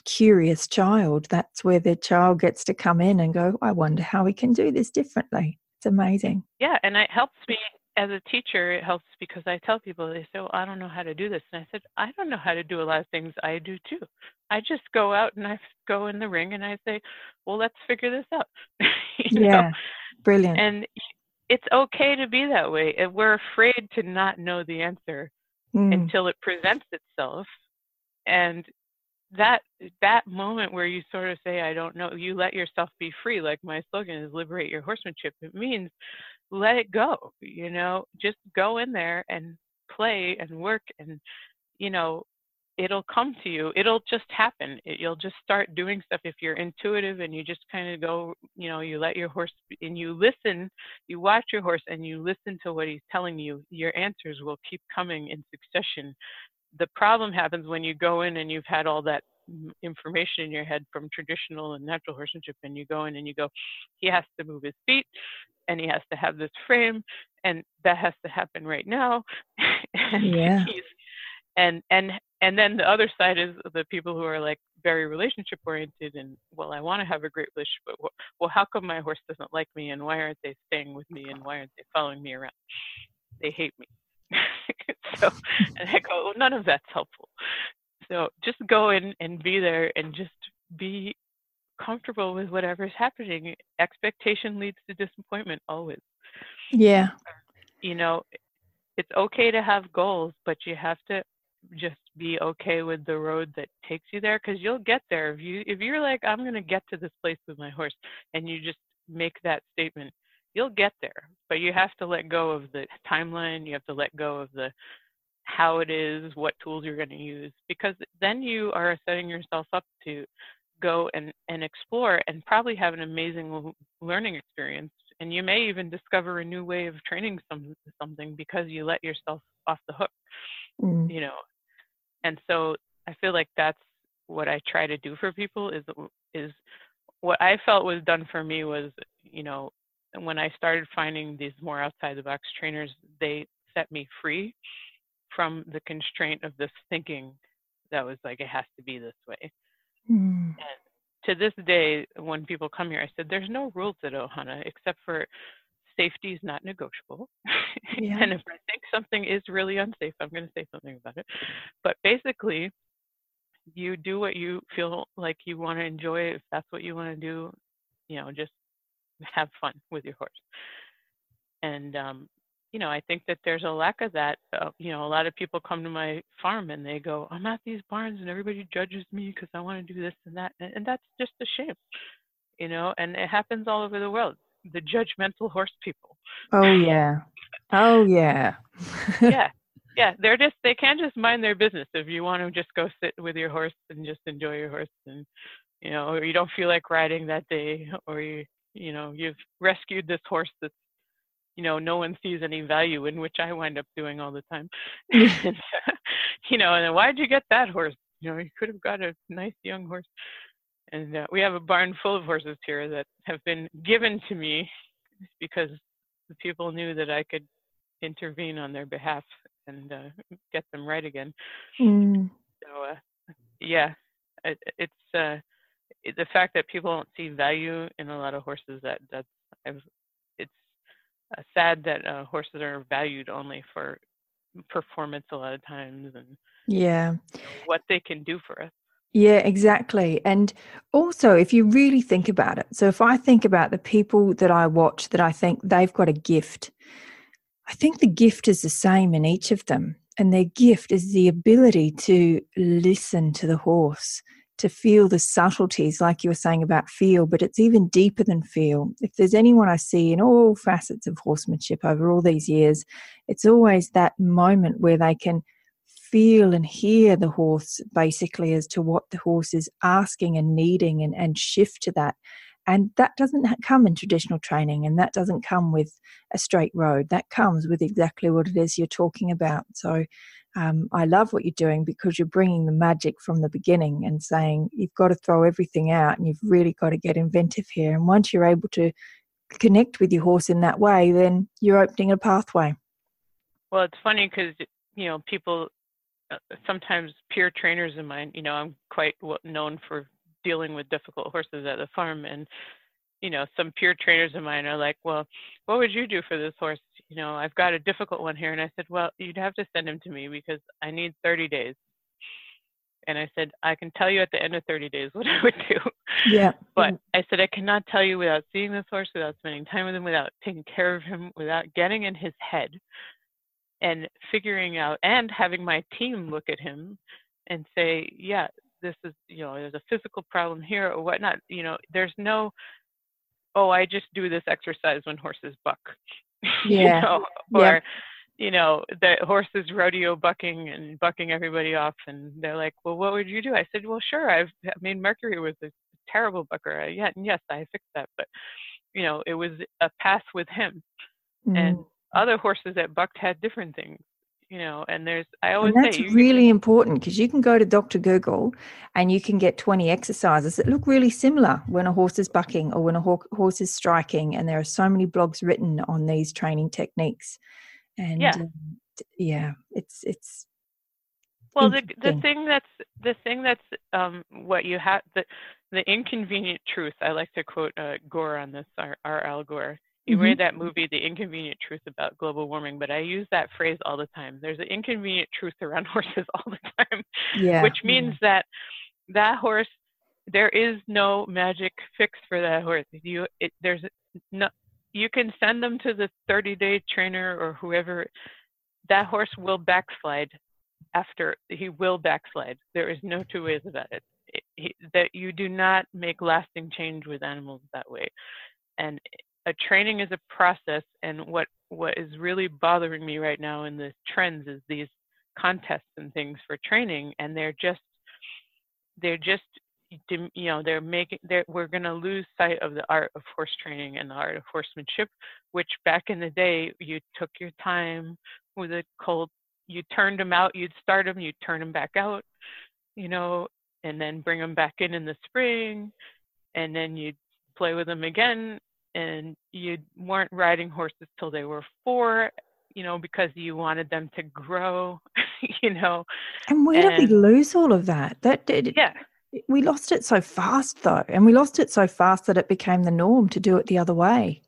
curious child. That's where the child gets to come in and go, I wonder how we can do this differently. It's amazing. Yeah, and it helps me as a teacher. It helps because I tell people, they say, well, I don't know how to do this. And I said, I don't know how to do a lot of things. I do too. I just go out and I go in the ring and I say, well, let's figure this out. [LAUGHS] yeah. Know? Brilliant. And it's okay to be that way. And we're afraid to not know the answer mm. until it presents itself. And that that moment where you sort of say, I don't know, you let yourself be free, like my slogan is liberate your horsemanship. It means let it go, you know, just go in there and play and work and you know, it'll come to you it'll just happen it, you'll just start doing stuff if you're intuitive and you just kind of go you know you let your horse and you listen you watch your horse and you listen to what he's telling you your answers will keep coming in succession the problem happens when you go in and you've had all that information in your head from traditional and natural horsemanship and you go in and you go he has to move his feet and he has to have this frame and that has to happen right now [LAUGHS] and yeah. and and and then the other side is the people who are like very relationship oriented and well i want to have a great relationship but well how come my horse doesn't like me and why aren't they staying with me and why aren't they following me around they hate me [LAUGHS] so and i go well, none of that's helpful so just go in and be there and just be comfortable with whatever's happening. Expectation leads to disappointment always. Yeah. You know, it's okay to have goals, but you have to just be okay with the road that takes you there because you'll get there if you if you're like i'm going to get to this place with my horse and you just make that statement you'll get there but you have to let go of the timeline you have to let go of the how it is, what tools you're going to use, because then you are setting yourself up to go and, and explore and probably have an amazing learning experience. And you may even discover a new way of training some, something because you let yourself off the hook, mm. you know. And so I feel like that's what I try to do for people is is what I felt was done for me was, you know, when I started finding these more outside the box trainers, they set me free from the constraint of this thinking that was like it has to be this way. Mm. And to this day, when people come here, I said there's no rules at Ohana except for safety is not negotiable. [LAUGHS] Yeah. and if I think something is really unsafe, I'm going to say something about it. But basically, you do what you feel like you want to enjoy. If that's what you want to do, you know, just [LAUGHS] have fun with your horse. And um, you know, I think that there's a lack of that. Uh, you know, a lot of people come to my farm and they go, I'm at these barns and everybody judges me because I want to do this and that. And, and that's just a shame, you know, and it happens all over the world. The judgmental horse people. Oh, yeah. Oh, yeah. [LAUGHS] yeah. [LAUGHS] Yeah. They're just, they can't just mind their business. If you want to just go sit with your horse and just enjoy your horse and, you know, or you don't feel like riding that day or you, you know, you've rescued this horse that's you know no one sees any value in which i wind up doing all the time. [LAUGHS] [LAUGHS] And, you know and why'd you get that horse? You know you could have got a nice young horse. And uh, we have a barn full of horses here that have been given to me because the people knew that i could intervene on their behalf and uh, get them right again. Mm. so uh, yeah it, it's uh, the fact that people don't see value in a lot of horses that that's I've uh, sad that uh, horses are valued only for performance a lot of times and yeah. you know, what they can do for us. Yeah exactly and also if you really think about it so if i think about the people that i watch that i think they've got a gift i think the gift is the same in each of them and their gift is the ability to listen to the horse to feel the subtleties, like you were saying about feel, but it's even deeper than feel. If there's anyone I see in all facets of horsemanship over all these years, it's always that moment where they can feel and hear the horse basically as to what the horse is asking and needing and, and shift to that. And that doesn't come in traditional training and that doesn't come with a straight road. That comes with exactly what it is you're talking about. So um, I love what you're doing because you're bringing the magic from the beginning and saying you've got to throw everything out and you've really got to get inventive here. And once you're able to connect with your horse in that way, then you're opening a pathway. Well, it's funny because, you know, people uh, sometimes peer trainers of mine, you know, I'm quite known for dealing with difficult horses at the farm. And you know, some peer trainers of mine are like, well, what would you do for this horse? You know, I've got a difficult one here. And I said, well, you'd have to send him to me because I need 30 days. And I said, I can tell you at the end of 30 days [LAUGHS] what I would do. Yeah. But I said, I cannot tell you without seeing this horse, without spending time with him, without taking care of him, without getting in his head and figuring out and having my team look at him and say, yeah, this is, you know, there's a physical problem here or whatnot. You know, there's no oh, I just do this exercise when horses buck. [LAUGHS] Yeah. you know? Or, you know, the horses rodeo bucking and bucking everybody off. And they're like, well, what would you do? I said, well, sure. I've, I mean, Mercury was a terrible bucker. Yeah, and yes, I fixed that. But, you know, it was a path with him. Mm. And other horses that bucked had different things you know and there's i always and that's say really important because you can go to dr google and you can get 20 exercises that look really similar when a horse is bucking or when a ho- horse is striking and there are so many blogs written on these training techniques. And yeah, um, yeah it's it's well the the thing that's the thing that's um what you have the the inconvenient truth i like to quote uh, gore on this our, our al gore you mm-hmm. read that movie, The Inconvenient Truth About Global Warming, but I use that phrase all the time. There's an inconvenient truth around [LAUGHS] horses all the time, yeah. which means yeah. that that horse, there is no magic fix for that horse. You, it, there's no, you can send them to the 30 day trainer or whoever. That horse will backslide after he will backslide. There is no two ways about it. it he, that you do not make lasting change with animals that way. And a training is a process and what what is really bothering me right now in the trends is these contests and things for training and they're just they're just you know they're making they're, we're going to lose sight of the art of horse training and the art of horsemanship which back in the day you took your time with a colt you turned them out you'd start them you'd turn them back out you know and then bring them back in in the spring and then you'd play with them again and you weren't riding horses till they were four you know because you wanted them to grow [LAUGHS] you know and where and, did we lose all of that? That did yeah. we lost it so fast though and we lost it so fast that it became the norm to do it the other way.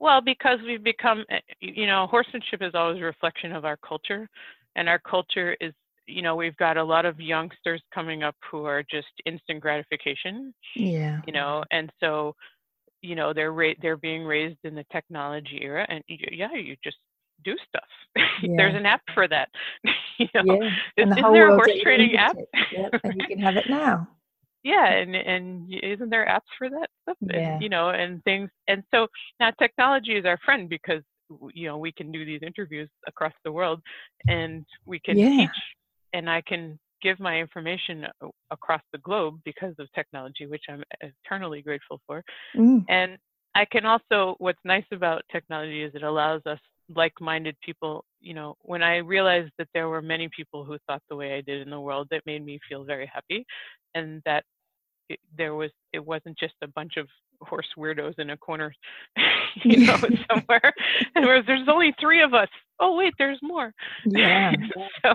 Well because we've become eh, you know horsemanship is always a reflection of our culture and our culture is you know we've got a lot of youngsters coming up who are just instant gratification yeah. you know and so you know they're ra- they're being raised in the technology era and you, yeah you just do stuff [LAUGHS] yeah. there's an app for that [LAUGHS] you know yeah. is, the is there a horse trading app yep. and you can have it now [LAUGHS] yeah and and isn't there apps for that stuff yeah. and, you know and things and so now technology is our friend because you know we can do these interviews across the world and we can yeah. teach and i can give my information across the globe because of technology, which I'm eternally grateful for. Mm. And I can also, what's nice about technology is it allows us like-minded people you know when i realized that there were many people who thought the way i did in the world that made me feel very happy and that it, there was it wasn't just a bunch of horse weirdos in a corner, [LAUGHS] you know, [LAUGHS] somewhere. And whereas there's only three of us. Oh wait, there's more. Yeah. [LAUGHS] so,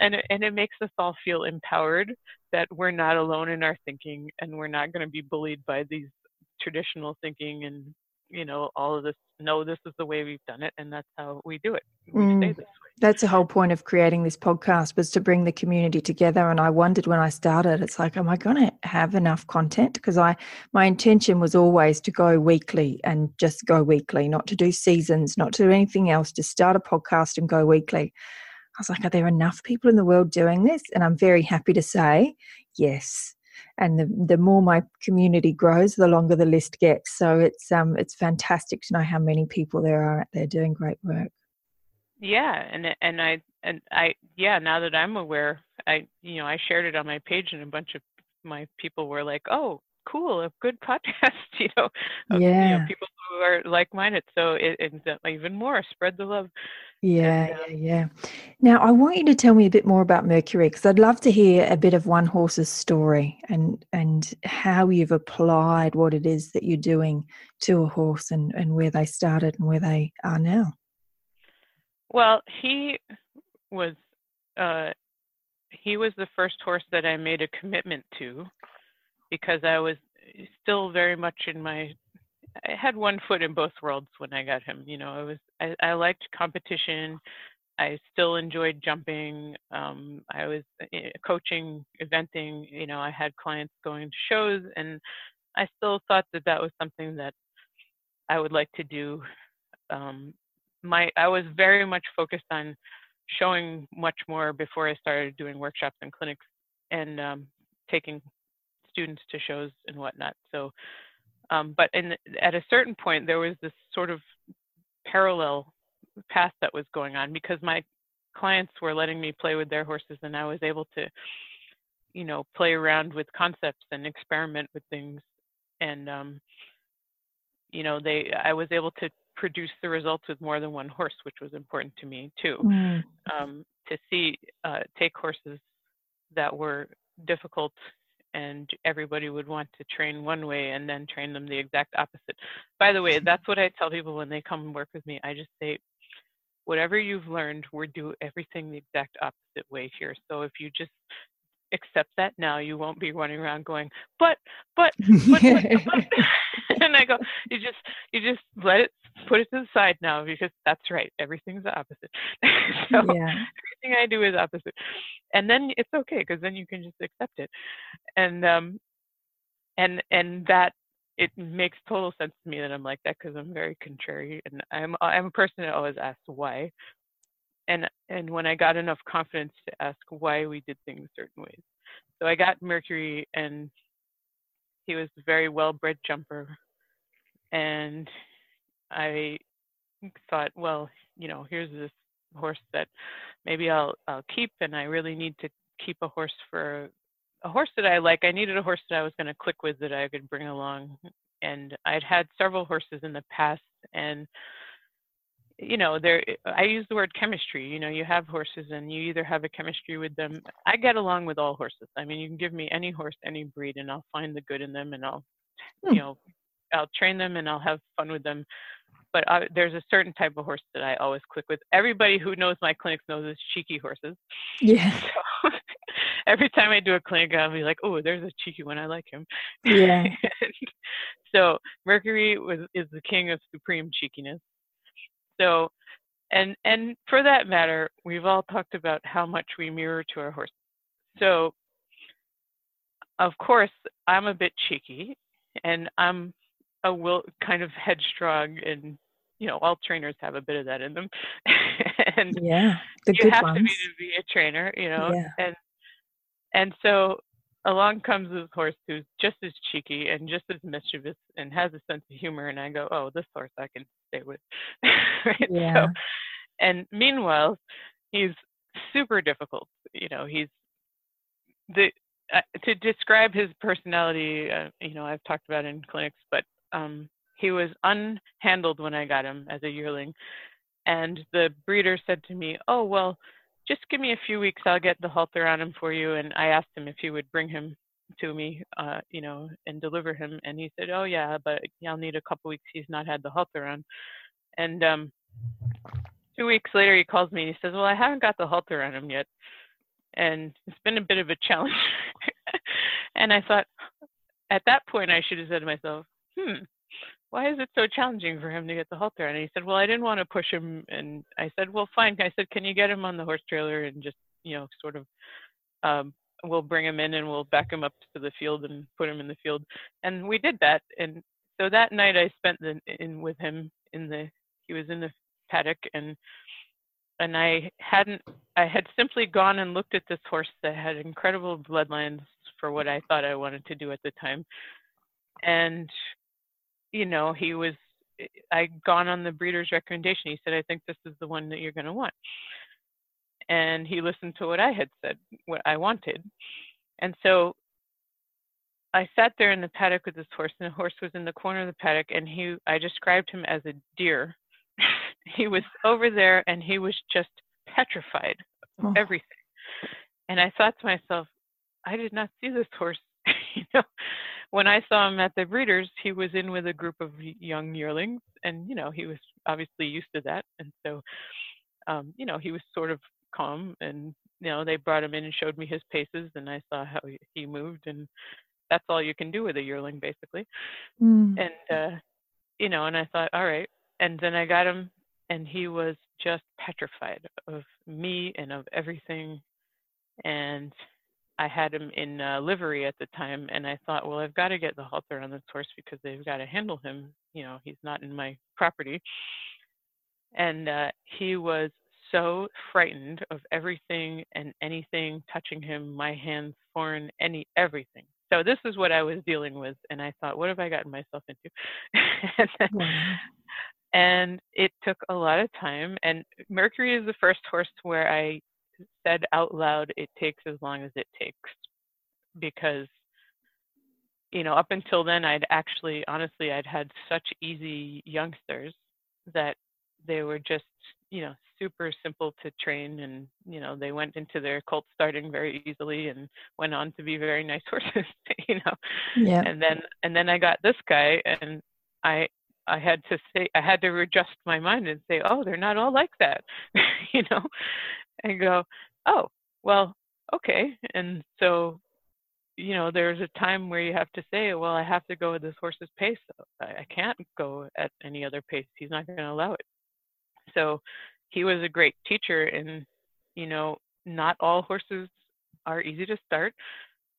and and it makes us all feel empowered that we're not alone in our thinking, and we're not going to be bullied by these traditional thinking and you know all of this no this is the way we've done it and that's how we do it. We mm, that's the whole point of creating this podcast was to bring the community together and i wondered when i started it's like am i going to have enough content? Because i my intention was always to go weekly and just go weekly not to do seasons not to do anything else to start a podcast and go weekly. I was like are there enough people in the world doing this? And i'm very happy to say yes and the, the more my community grows the longer the list gets. So it's um it's fantastic to know how many people there are out there doing great work. Yeah and and i and i yeah now that i'm aware i you know i shared it on my page and a bunch of my people were like oh cool a good podcast [LAUGHS] you know of, yeah you know, people who are like-minded so it, it's even more spread the love. Yeah and, uh, yeah yeah. Now i want you to tell me a bit more about mercury because i'd love to hear a bit of one horse's story and and how you've applied what it is that you're doing to a horse and and where they started and where they are now. Well he was uh he was the first horse that i made a commitment to because I was still very much in my I had one foot in both worlds when I got him. You know, I was I, I liked competition. I still enjoyed jumping. Um, I was eh, coaching, eventing. You know, I had clients going to shows, and I still thought that that was something that I would like to do. Um, my I was very much focused on showing much more before I started doing workshops and clinics and um, taking students to shows and whatnot. So, um, but in, at a certain point, there was this sort of parallel path that was going on because my clients were letting me play with their horses and I was able to you know play around with concepts and experiment with things and um you know they I was able to produce the results with more than one horse which was important to me too mm. um to see uh take horses that were difficult and everybody would want to train one way and then train them the exact opposite. By the way, [LAUGHS] that's what I tell people when they come and work with me. I just say, whatever you've learned, we're do everything the exact opposite way here. So if you just accept that now, you won't be running around going, but, but, [LAUGHS] but, but, but. [LAUGHS] and I go, you just, you just let it, put it to the side now because that's right. Everything's the opposite. [LAUGHS] so yeah. everything I do is opposite, and then it's okay because then you can just accept it, and um, and and that it makes total sense to me that I'm like that because I'm very contrary and I'm I'm a person that always asks why, and and when I got enough confidence to ask why we did things certain ways, so I got Mercury and he was a very well bred jumper and I thought, well, you know, here's this horse that maybe I'll I'll keep, and I really need to keep a horse for a horse that I like. I needed a horse that I was going to click with that I could bring along, and I'd had several horses in the past, and you know, there I use the word chemistry. You know, you have horses, and you either have a chemistry with them. I get along with all horses. I mean, you can give me any horse, any breed, and I'll find the good in them, and I'll, hmm. you know, I'll train them and I'll have fun with them. But I, there's a certain type of horse that I always click with. Everybody who knows my clinics knows it's cheeky horses. Yeah. [LAUGHS] So every time I do a clinic, I'll be like, "Oh, there's a cheeky one. I like him." Yeah. [LAUGHS] so Mercury was is the king of supreme cheekiness. So, and and for that matter, we've all talked about how much we mirror to our horses. So, of course, I'm a bit cheeky, and I'm a will kind of headstrong and you know all trainers have a bit of that in them [LAUGHS] and yeah the you have ones. to be to be a trainer you know yeah. and and so along comes this horse who's just as cheeky and just as mischievous and has a sense of humor and i go oh this horse i can stay with [LAUGHS] right? yeah. So, and meanwhile he's super difficult you know he's the uh, to describe his personality uh, you know i've talked about in clinics but um, he was unhandled when I got him as a yearling. And the breeder said to me, Oh, well, just give me a few weeks. I'll get the halter on him for you. And I asked him if he would bring him to me, uh, you know, and deliver him. And he said, Oh, yeah, but I'll need a couple weeks. He's not had the halter on. And um, two weeks later, he calls me and he says, Well, I haven't got the halter on him yet. And it's been a bit of a challenge. [LAUGHS] and I thought, at that point, I should have said to myself, hmm, why is it so challenging for him to get the halter? And he said, well, I didn't want to push him. And I said, well, fine. I said, can you get him on the horse trailer and just, you know, sort of, um, we'll bring him in and we'll back him up to the field and put him in the field. And we did that. And so that night I spent the, in with him in the, he was in the paddock and, and I hadn't, I had simply gone and looked at this horse that had incredible bloodlines for what I thought I wanted to do at the time. And you know, he was, eh, I'd gone on the breeder's recommendation. He said, I think this is the one that you're going to want. And he listened to what I had said, what I wanted. And so I sat there in the paddock with this horse, and the horse was in the corner of the paddock, and he, I described him as a deer. [LAUGHS] he was over there, and he was just petrified of oh. everything. And I thought to myself, I did not see this horse, [LAUGHS] you know, when I saw him at the breeders, he was in with a group of young yearlings, and you know he was obviously used to that, and so um, you know he was sort of calm, and you know they brought him in and showed me his paces, and I saw how he moved, and that's all you can do with a yearling basically, mm. and uh, you know, and I thought, all right, and then I got him, and he was just petrified of me and of everything, and I had him in uh, livery at the time, and I thought, well, I've got to get the halter on this horse because they've got to handle him. You know, he's not in my property. And uh, he was so frightened of everything and anything touching him, my hands, foreign, any everything. So this is what I was dealing with, and I thought, what have I gotten myself into? and, then, [LAUGHS] and it took a lot of time. And Mercury is the first horse where I said out loud, "It takes as long as it takes," mm. because you know, up until then, I'd actually, honestly, I'd had such easy youngsters that they were just, you know, super simple to train and, you know, they went into their colt starting very easily and went on to be very nice [LAUGHS] horses, you know. Yeah. And then and then I got this guy and I I had to say I had to adjust my mind and say, "Oh, they're not all like that." [LAUGHS] you know. And go, "Oh, well, okay." And so you know, there's a time where you have to say, well, I have to go at this horse's pace. I can't go at any other pace. He's not going to allow it. So he was a great teacher and, you know, not all horses are easy to start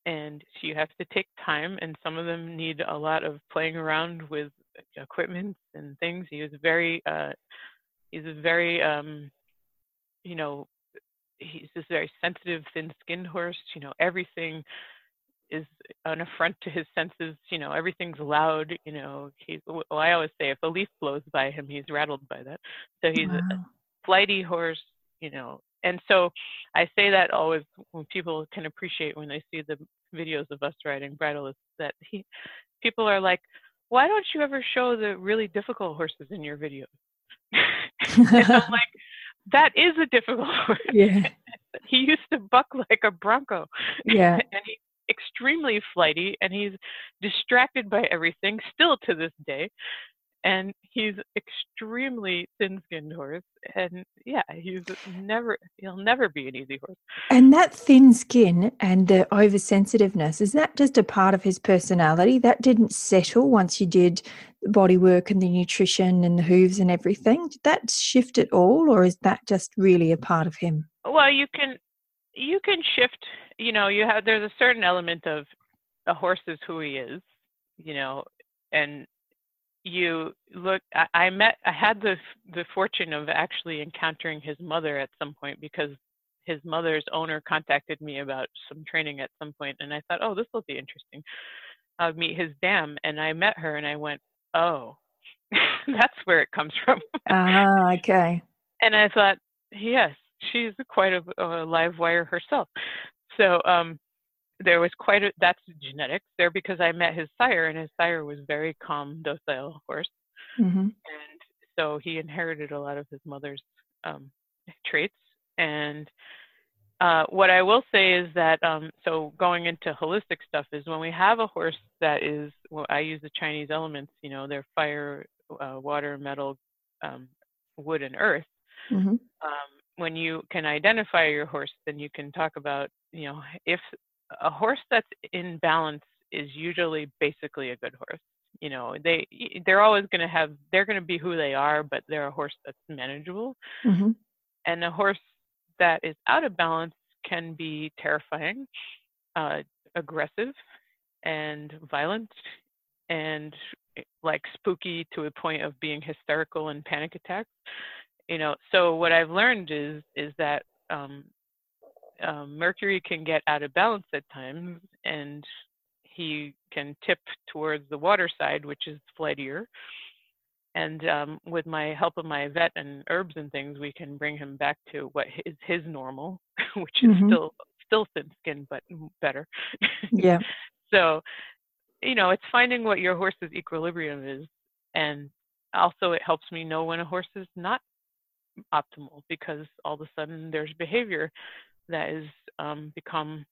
and so you have to take time and some of them need a lot of playing around with equipment and things. He was very, uh, he's a very, um, you know, he's this very sensitive, thin-skinned horse. You know, everything is an affront to his senses. You know, everything's loud. You know, he's. Well, I always say if a leaf blows by him, he's rattled by that. So he's wow. a flighty horse. You know, and so I say that always when people can appreciate when they see the videos of us riding bridle is that he, people are like, why don't you ever show the really difficult horses in your videos? [LAUGHS] and I'm [LAUGHS] like, that is a difficult [LAUGHS] horse. Yeah. [LAUGHS] he used to buck like a bronco. Yeah. [LAUGHS] and he extremely flighty and he's distracted by everything still to this day and he's extremely thin-skinned horse and yeah he's never he'll never be an easy horse. And that thin skin and the oversensitiveness is that just a part of his personality? That didn't settle once you did the body work and the nutrition and the hooves and everything? Did that shift at all or is that just really a part of him? Well you can you can shift you know you have there's a certain element of a horse is who he is you know and you look I, I met i had the the fortune of actually encountering his mother at some point because his mother's owner contacted me about some training at some point and i thought oh this will be interesting. I'll meet his dam and i met her and i went oh [LAUGHS] that's where it comes from. Ah okay. [LAUGHS] And i thought yes she's quite a, a live wire herself. So um, there was quite a that's genetics there because I met his sire and his sire was very calm, docile horse, mm-hmm. and so he inherited a lot of his mother's um, traits. And uh, what I will say is that um, so going into holistic stuff is when we have a horse that is well, I use the Chinese elements, you know, they're fire, uh, water, metal, um, wood, and earth. Mm-hmm. Um, when you can identify your horse, then you can talk about, you know, if a horse that's in balance is usually basically a good horse. You know, they they're always going to have they're going to be who they are, but they're a horse that's manageable. Mm-hmm. And a horse that is out of balance can be terrifying, uh, aggressive, and violent, and eh, like spooky to a point of being hysterical and panic attacks you know so what i've learned is is that um, um, mercury can get out of balance at times and he can tip towards the water side which is flightier. And um, with my help of my vet and herbs and things we can bring him back to what is his normal [LAUGHS] which is mm-hmm. still still thin skin but better. Yeah. [LAUGHS] So you know it's finding what your horse's equilibrium is and also it helps me know when a horse is not optimal because all of a sudden there's behavior that is um, become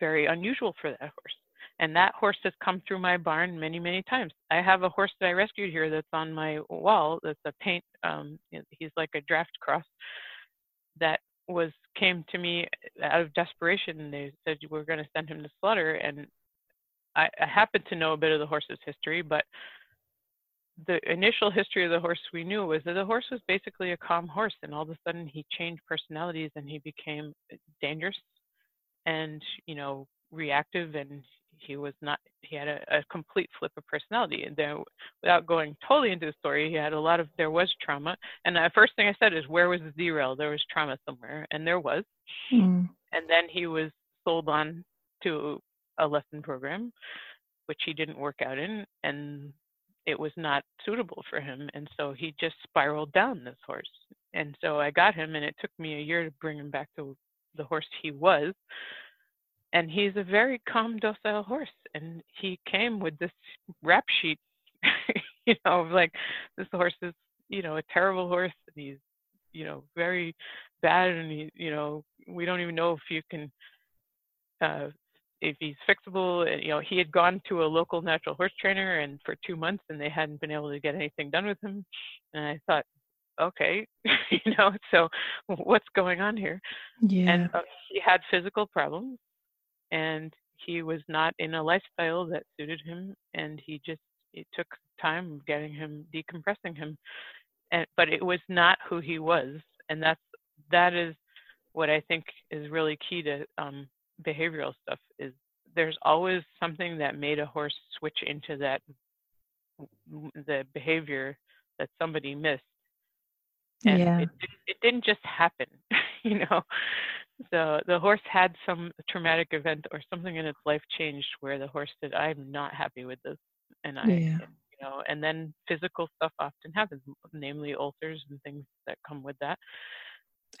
very unusual for that horse. And that horse has come through my barn many, many times. I have a horse that I rescued here that's on my wall. That's a paint. Um, he's like a draft cross that was came to me out of desperation. They said we're going to send him to slaughter, and I, I happen to know a bit of the horse's history, but the initial history of the horse we knew was that the horse was basically a calm horse, and all of a sudden he changed personalities and he became uh, dangerous and you know reactive, and he was not. He had a, a complete flip of personality, and there, without going totally into the story, he had a lot of. There was trauma, and the first thing I said is, "Where was the derail? There was trauma somewhere," and there was. Mm. And then he was sold on to a lesson program, which he didn't work out in, and it was not suitable for him and so he just spiraled down this horse. And so i got him and it took me a year to bring him back to the horse he was. And he's a very calm docile horse and he came with this rap sheet [LAUGHS] you know like this horse is you know a terrible horse and he's you know very bad and he you know we don't even know if you can uh if he's fixable you know he had gone to a local natural horse trainer and for two months and they hadn't been able to get anything done with him. And i thought okay [LAUGHS] you know so what's going on here? Yeah. and uh, he had physical problems and he was not in a lifestyle that suited him and he just it took time getting him decompressing him. And but it was not who he was. And that's that is what i think is really key to um, behavioral stuff is there's always something that made a horse switch into that the behavior that somebody missed and yeah. it, it didn't just happen [LAUGHS] you know so the horse had some traumatic event or something in its life changed where the horse said i'm not happy with this and i yeah. you know and then physical stuff often happens namely ulcers and things that come with that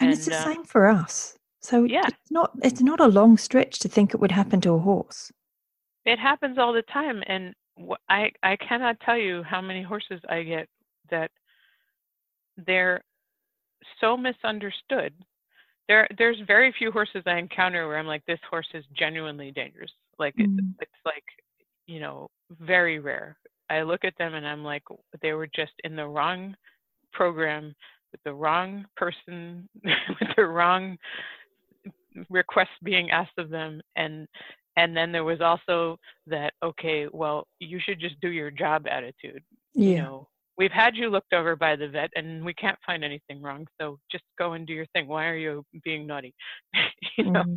and, and it's the uh, same for us so yeah. it's not it's not a long stretch to think it would happen to a horse it happens all the time and i i cannot tell you how many horses i get that they're so misunderstood there there's very few horses i encounter where i'm like this horse is genuinely dangerous like mm. it's, it's like you know very rare i look at them and i'm like they were just in the wrong program with the wrong person [LAUGHS] with the wrong requests being asked of them and and then there was also that okay well you should just do your job attitude. Yeah. you know we've had you looked over by the vet and we can't find anything wrong so just go and do your thing. Why are you being naughty? [LAUGHS] You know? Mm.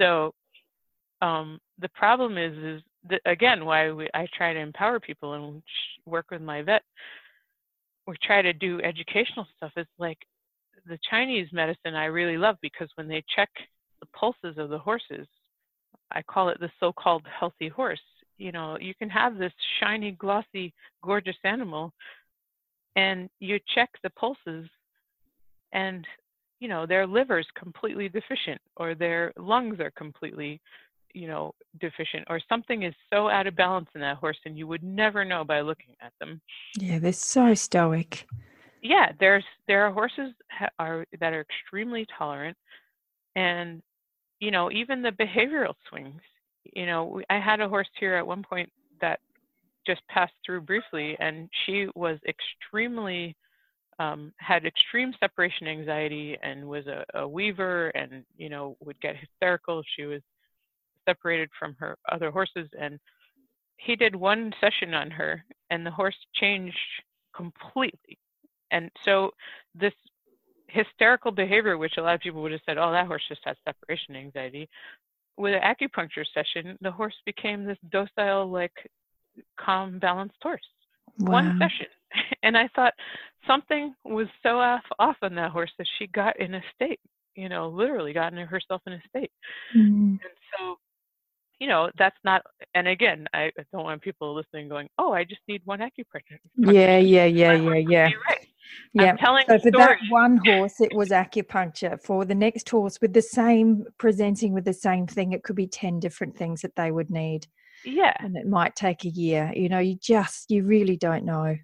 so um the problem is is that, again why we, i try to empower people and work with my vet we try to do educational stuff. Is like the chinese medicine i really love because when they check the pulses of the horses i call it the so-called healthy horse. You know you can have this shiny glossy gorgeous animal and you check the pulses and you know their liver's completely deficient or their lungs are completely you know deficient or something is so out of balance in that horse and you would never know by looking at them. Yeah they're so stoic yeah there's there are horses ha- are that are extremely tolerant and you know even the [LAUGHS] behavioral swings you know, I had a horse here at one point that just passed through briefly, and she was extremely um, had extreme separation anxiety and was a, a weaver, and you know would get hysterical. She was separated from her other horses, and he did one session on her, and the horse changed completely. And so this hysterical behavior, which a lot of people would have said, "Oh, that horse just has separation anxiety," with an acupuncture session, the horse became this docile, like calm, balanced horse. Wow. One session. [LAUGHS] And I thought something was so off, off on that horse that she got in a state, you know, literally got in herself in a state. Mm. And so, you know, that's not, and again, I don't want people listening going, oh, I just need one acupuncture. [LAUGHS] Yeah, yeah, yeah, yeah, yeah. Right. Yeah. so for that one horse, it was acupuncture. For the next horse, with the same presenting with the same thing, it could be ten different things that they would need. Yeah, and it might take a year. You know, you just you really don't know.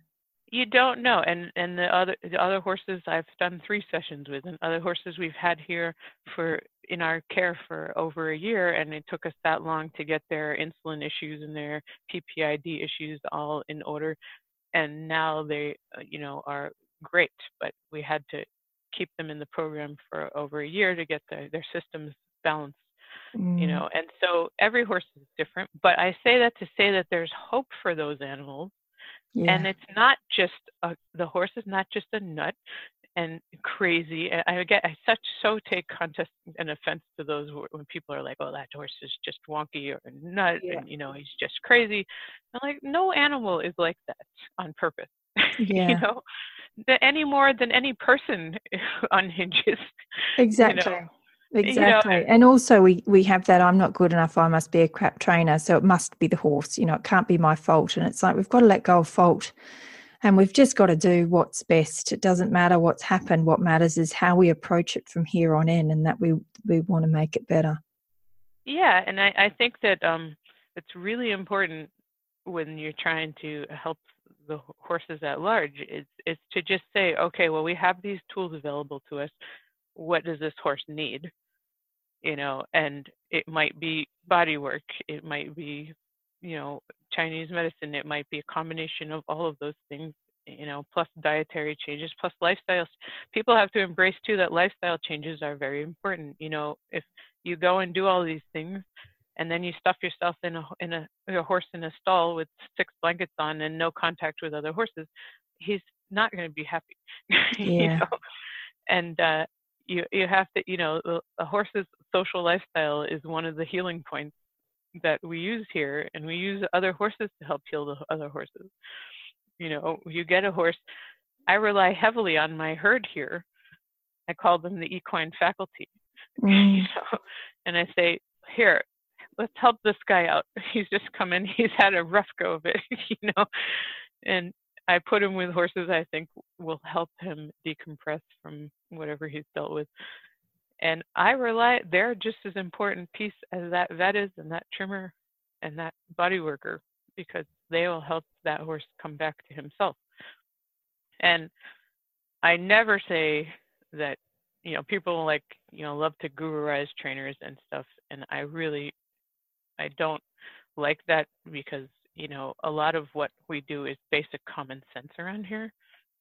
You don't know, and and the other the other horses I've done three sessions with, and other horses we've had here for in our care for over a year, and it took us that long to get their insulin issues and their PPID issues all in order and now they uh, you know are great, but we had to keep them in the program for over a year to get the, their systems balanced. Mm. You know, and so every horse is different. But I say that to say that there's hope for those animals, yeah. and it's not just a, the horse is not just a nut and crazy. And I get I such so take contest and offense to those when people are like, "Oh, that horse is just wonky or nut," yeah. and you know he's just crazy. I'm like, no animal is like that on purpose. [LAUGHS] Yeah. you know, any more than any person [LAUGHS] unhinges. Exactly. You know? exactly. You know, and also we we have that I'm not good enough, I must be a crap trainer, so it must be the horse. You know, it can't be my fault. And it's like we've got to let go of fault. And we've just got to do what's best. It doesn't matter what's happened. What matters is how we approach it from here on in, and that we we want to make it better. Yeah, and I, I think that um, it's really important when you're trying to help the horses at large is is to just say, okay, well, we have these tools available to us. What does this horse need? You know, and it might be body work, it might be you know, Chinese medicine, it might be a combination of all of those things, you know, plus dietary changes, plus lifestyles. People have to embrace too that lifestyle changes are very important. You know, if you go and do all these things and then you stuff yourself in a in a, a horse in a stall with six blankets on and no contact with other horses, he's not going to be happy. [LAUGHS] Yeah. you know? And uh, you you have to, you know, a horse's social lifestyle is one of the healing points that we use here, and we use other horses to help heal the other horses. You know, you get a horse. I rely heavily on my herd here. I call them the equine faculty. [LAUGHS] Mm. You know, and I say, here, let's help this guy out. [LAUGHS] He's just come in. He's had a rough go of it, [LAUGHS] you know, and I put him with horses I think will help him decompress from whatever he's dealt with. And I rely, they're just as important piece as that vet is and that trimmer and that body worker because they will help that horse come back to himself. And I never say that, you know, people like, you know, love to gururize trainers and stuff. And I really, I don't like that because, you know, a lot of what we do is basic common sense around here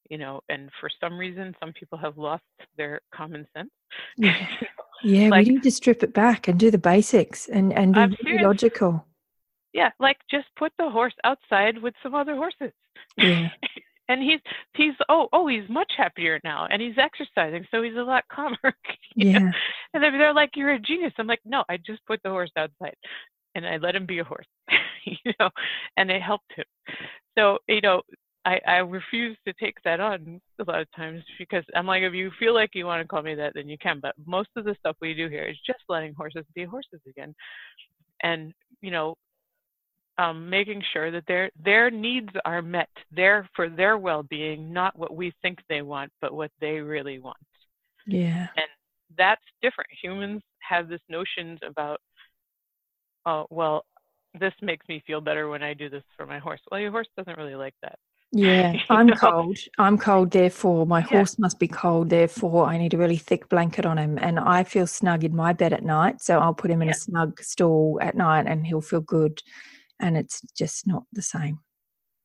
you know, and for some reason, some people have lost their common sense. [LAUGHS] Yeah, yeah like, we need to strip it back and do the basics and and be logical. Yeah, like just put the horse outside with some other horses. Yeah. [LAUGHS] and he's he's oh oh he's much happier now and he's exercising so he's a lot calmer [LAUGHS] yeah know? and they're like you're a genius i'm like no i just put the horse outside and i let him be a horse you know and it helped him so you know I, I refuse to take that on a lot of times because I'm like, if you feel like you want to call me that, then you can. But most of the stuff we do here is just letting horses be horses again, and you know, um, making sure that their their needs are met, there for their well-being, not what we think they want, but what they really want. Yeah, and that's different. Humans have this notions about, oh, well, this makes me feel better when I do this for my horse. Well, your horse doesn't really like that. Yeah, [LAUGHS] I'm know? cold. I'm cold, therefore my yeah. horse must be cold, therefore I need a really thick blanket on him. And I feel snug in my bed at night, so I'll put him in yeah. a snug stall at night and he'll feel good. And it's just not the same.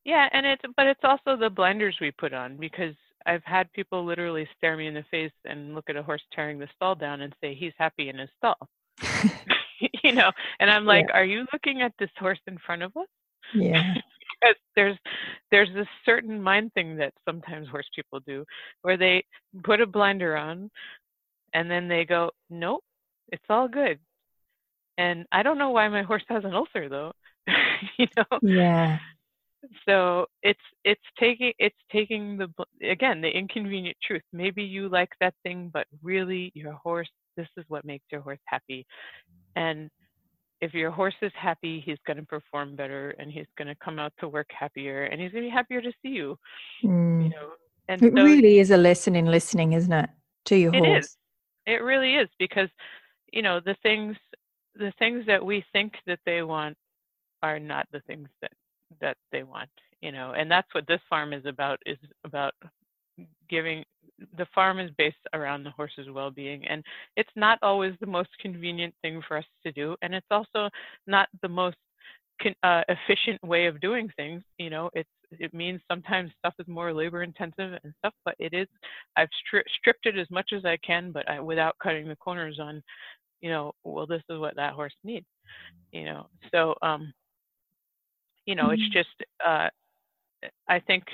Yeah, and it's but it's also the blenders we put on because I've had people literally stare me in the face and look at a horse tearing the stall down and say he's happy in his stall. [LAUGHS] [LAUGHS] you know, and I'm like, yeah. are you looking at this horse in front of us? Yeah because there's there's this certain mind thing that sometimes horse people do where they put a blinder on and then they go nope it's all good. And i don't know why my horse has an ulcer though [LAUGHS] you know? Yeah. So it's it's taking it's taking the again the inconvenient truth. Maybe you like that thing but really your horse this is what makes your horse happy. And if your horse is happy, he's going to perform better and he's going to come out to work happier and he's going to be happier to see you. Mm. You know, and it so really is a lesson in listening, isn't it, to your it horse? It is. It really is because, you know, the things the things that we think that they want are not the things that that they want. You know, and that's what this farm is about. Is about giving the farm is based around the horse's well-being and it's not always the most convenient thing for us to do and it's also not the most con- uh, efficient way of doing things you know it's it means sometimes stuff is more labor intensive and stuff but it is i've stri- stripped it as much as i can but I, without cutting the corners on you know well this is what that horse needs you know so um you know mm-hmm. it's just uh i think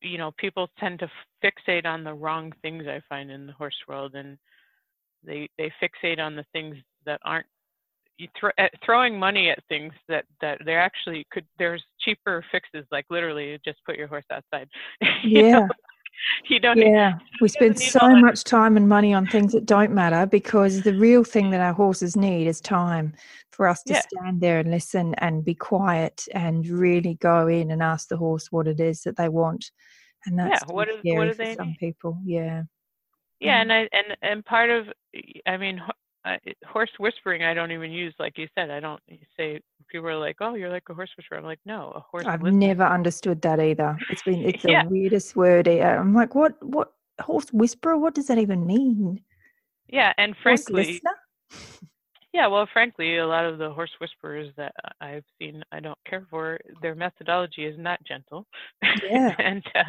you know people tend to fixate on the wrong things i find in the horse world and they they fixate on the things that aren't th- eh, throwing money at things that that they actually could there's cheaper fixes like literally just put your horse outside [LAUGHS] yeah [LAUGHS] you don't. Yeah, [LAUGHS] we spend so much time and money on things that don't matter because the real thing that our horses need is time for us to yeah. stand there and listen and be quiet and really go in and ask the horse what it is that they want. And that's yeah, what is what do they some need? people? Yeah. Yeah, mm. and I and and part of, I mean, uh, horse whispering I don't even use like you said I don't say people are like oh you're like a horse whisperer. I'm like no a horse I've never understood that either. It's been [LAUGHS] it's the weirdest word here. I'm like what what horse whisperer? What does that even mean? Yeah and frankly [LAUGHS] Yeah, well, frankly, a lot of the horse whisperers that I've seen, I don't care for. Their methodology is not gentle. [LAUGHS] Yeah. and uh,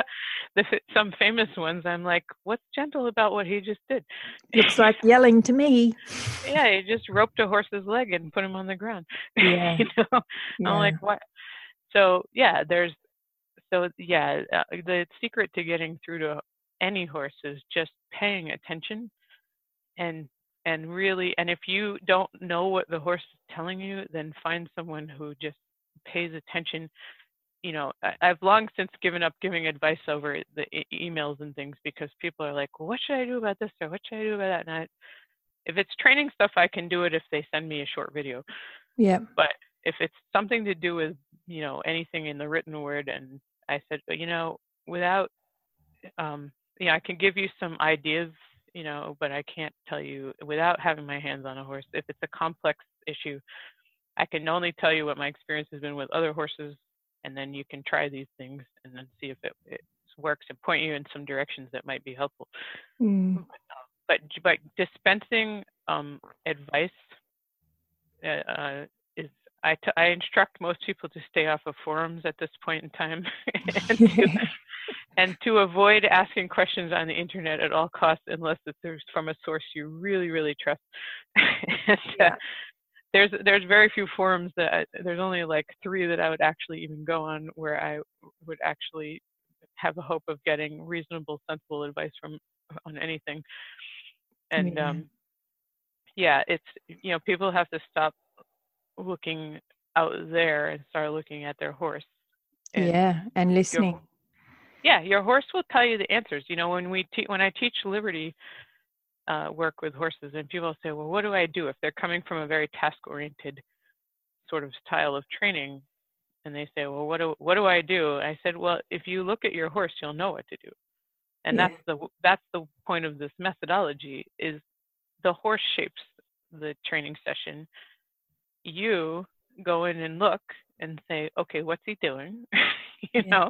the, some famous ones, I'm like, what's gentle about what he just did? Looks like [LAUGHS] yelling to me. yeah, he just roped a horse's leg and put him on the ground. [LAUGHS] Yeah. you know, yeah. I'm like, what? So yeah, there's, so yeah, uh, the secret to getting through to any horse is just paying attention and and really and if you don't know what the horse is telling you then find someone who just pays attention. You know I, have long since given up giving advice over the e- emails and things because people are like well, what should i do about this or what should i do about that? And I, if it's training stuff i can do it if they send me a short video. Yeah. But if it's something to do with you know anything in the written word and i said you know without um you know i can give you some ideas you know, but I can't tell you without having my hands on a horse. If it's a complex issue, I can only tell you what my experience has been with other horses, and then you can try these things and then see if it, it works and point you in some directions that might be helpful. Mm. But but dispensing um, advice uh, uh, is I, t- I instruct most people to stay off of forums at this point in time [LAUGHS] and, to, [LAUGHS] and to avoid asking questions on the internet at all costs unless it's from a source you really really trust. [LAUGHS] And, uh, there's there's very few forums that I, there's only like three that I would actually even go on where I would actually have a hope of getting reasonable sensible advice from on anything. And yeah. um yeah it's you know people have to stop looking out there and start looking at their horse and yeah and listening yeah, your horse will tell you the answers. You know, when we te- when I teach Liberty uh, work with horses, and people say, "Well, what do I do if they're coming from a very task-oriented sort of style of training?" And they say, "Well, what do what do I do?" I said, "Well, if you look at your horse, you'll know what to do." And yeah. that's the that's the point of this methodology is the horse shapes the training session. You go in and look and say, "Okay, what's he doing?" [LAUGHS] you yeah. know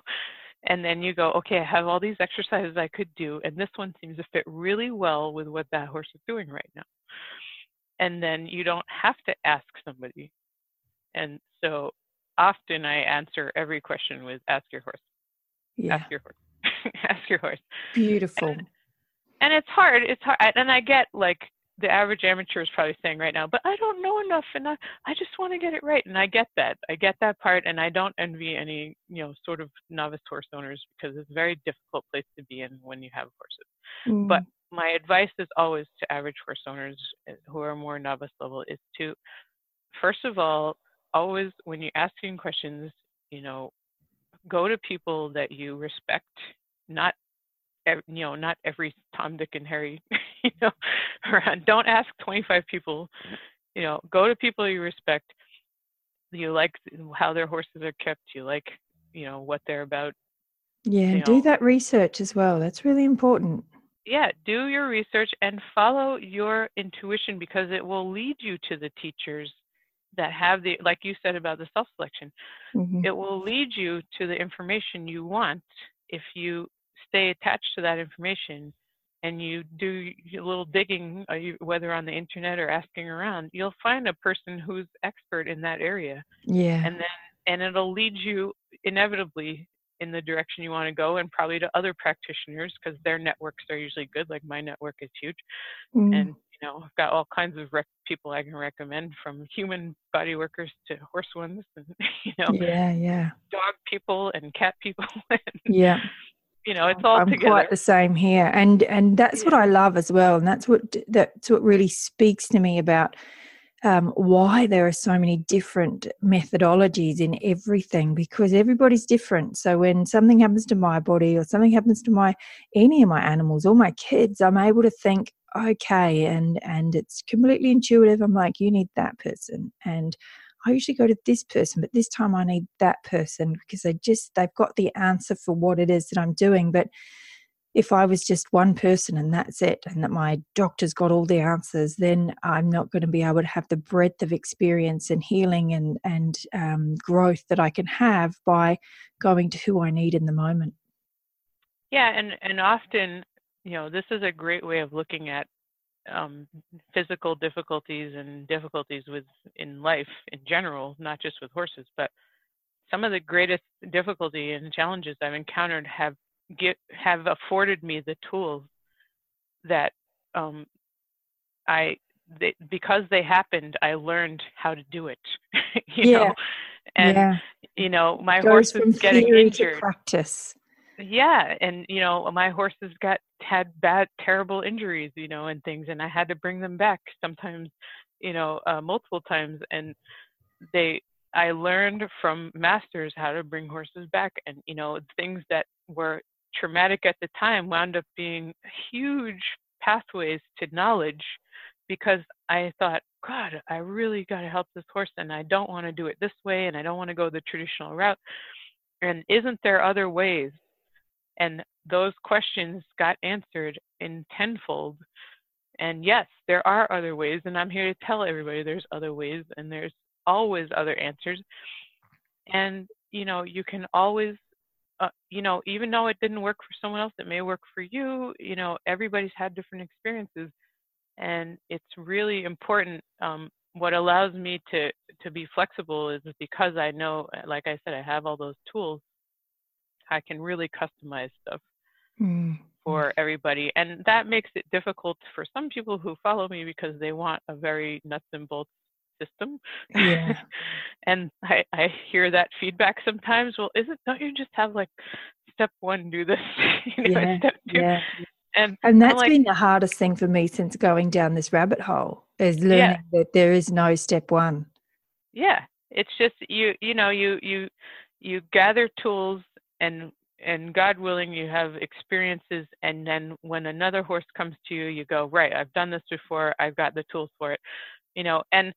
and then you go okay i have all these exercises i could do and this one seems to fit really well with what that horse is doing right now. And then you don't have to ask somebody. And so often i answer every question with ask your horse. Yeah. ask your horse. [LAUGHS] Ask your horse. Beautiful. And, and it's hard it's hard and i get like the average amateur is probably saying right now, but I don't know enough and I, I just want to get it right. And I get that. I get that part and I don't envy any, you know, sort of novice horse owners because it's a very difficult place to be in when you have horses. Mm. But my advice is always to average horse owners eh, who are more novice level is to, first of all, always when you're asking questions, you know, go to people that you respect, not you know, not every Tom, Dick, and Harry, [LAUGHS] you know, around. Don't ask 25 people. You know, go to people you respect. You like how their horses are kept. You like, you know, what they're about. Yeah, do that research as well. That's really important. Yeah, do your research and follow your intuition because it will lead you to the teachers that have the, like you said about the self selection, mm-hmm. it will lead you to the information you want if you stay attached to that information and you do a little digging, uh, whether on the internet or asking around, you'll find a person who's expert in that area. Yeah. And then, and it'll lead you inevitably in the direction you want to go and probably to other practitioners because their networks are usually good. Like my network is huge. Mm. And, you know, I've got all kinds of rec- people I can recommend from human body workers to horse ones and, [LAUGHS] you know, yeah, yeah. dog people and cat people. [LAUGHS] and, yeah you know it's all I'm together. quite the same here and and that's yeah. what I love as well and that's what that's what really speaks to me about um, why there are so many different methodologies in everything because everybody's different. So when something happens to my body or something happens to my any of my animals or my kids, I'm able to think, okay, and and it's completely intuitive. I'm like, you need that person, and I usually go to this person, but this time I need that person because they just they've got the answer for what it is that I'm doing. But if I was just one person and that's it, and that my doctor's got all the answers, then I'm not going to be able to have the breadth of experience and healing and and um, growth that I can have by going to who I need in the moment. Yeah, and and often, you know, this is a great way of looking at um, physical difficulties and difficulties with in life in general, not just with horses, but some of the greatest difficulty and challenges I've encountered have get have afforded me the tools that um, I they, because they happened, I learned how to do it. [LAUGHS] you yeah. know, and yeah. you know, my horse was getting injured. practice. Yeah, and you know, my horses got had bad, terrible injuries, you know, and things, and I had to bring them back sometimes, you know, uh, multiple times, and they. I learned from masters how to bring horses back, and you know, things that were traumatic at the time wound up being huge pathways to knowledge because I thought, God, I really got to help this horse and I don't want to do it this way and I don't want to go the traditional route. And isn't there other ways? And those questions got answered in tenfold. And yes, there are other ways. And I'm here to tell everybody there's other ways and there's always other answers. And, you know, you can always uh, you know, even though it didn't work for someone else, it may work for you. You know, everybody's had different experiences, and it's really important. Um, what allows me to to be flexible is because I know, like I said, I have all those tools. I can really customize stuff mm. for everybody, and that makes it difficult for some people who follow me because they want a very nuts and bolts system. Yeah. [LAUGHS] and I, I hear that feedback sometimes. Well, isn't don't you just have like step one, do this, [LAUGHS] you know, yeah, step two. Yeah. And, and that's like, been the hardest thing for me since going down this rabbit hole is learning yeah. that there is no step one. Yeah. It's just you you know, you you you gather tools and and God willing, you have experiences, and then when another horse comes to you, you go, right, I've done this before, I've got the tools for it, you know. And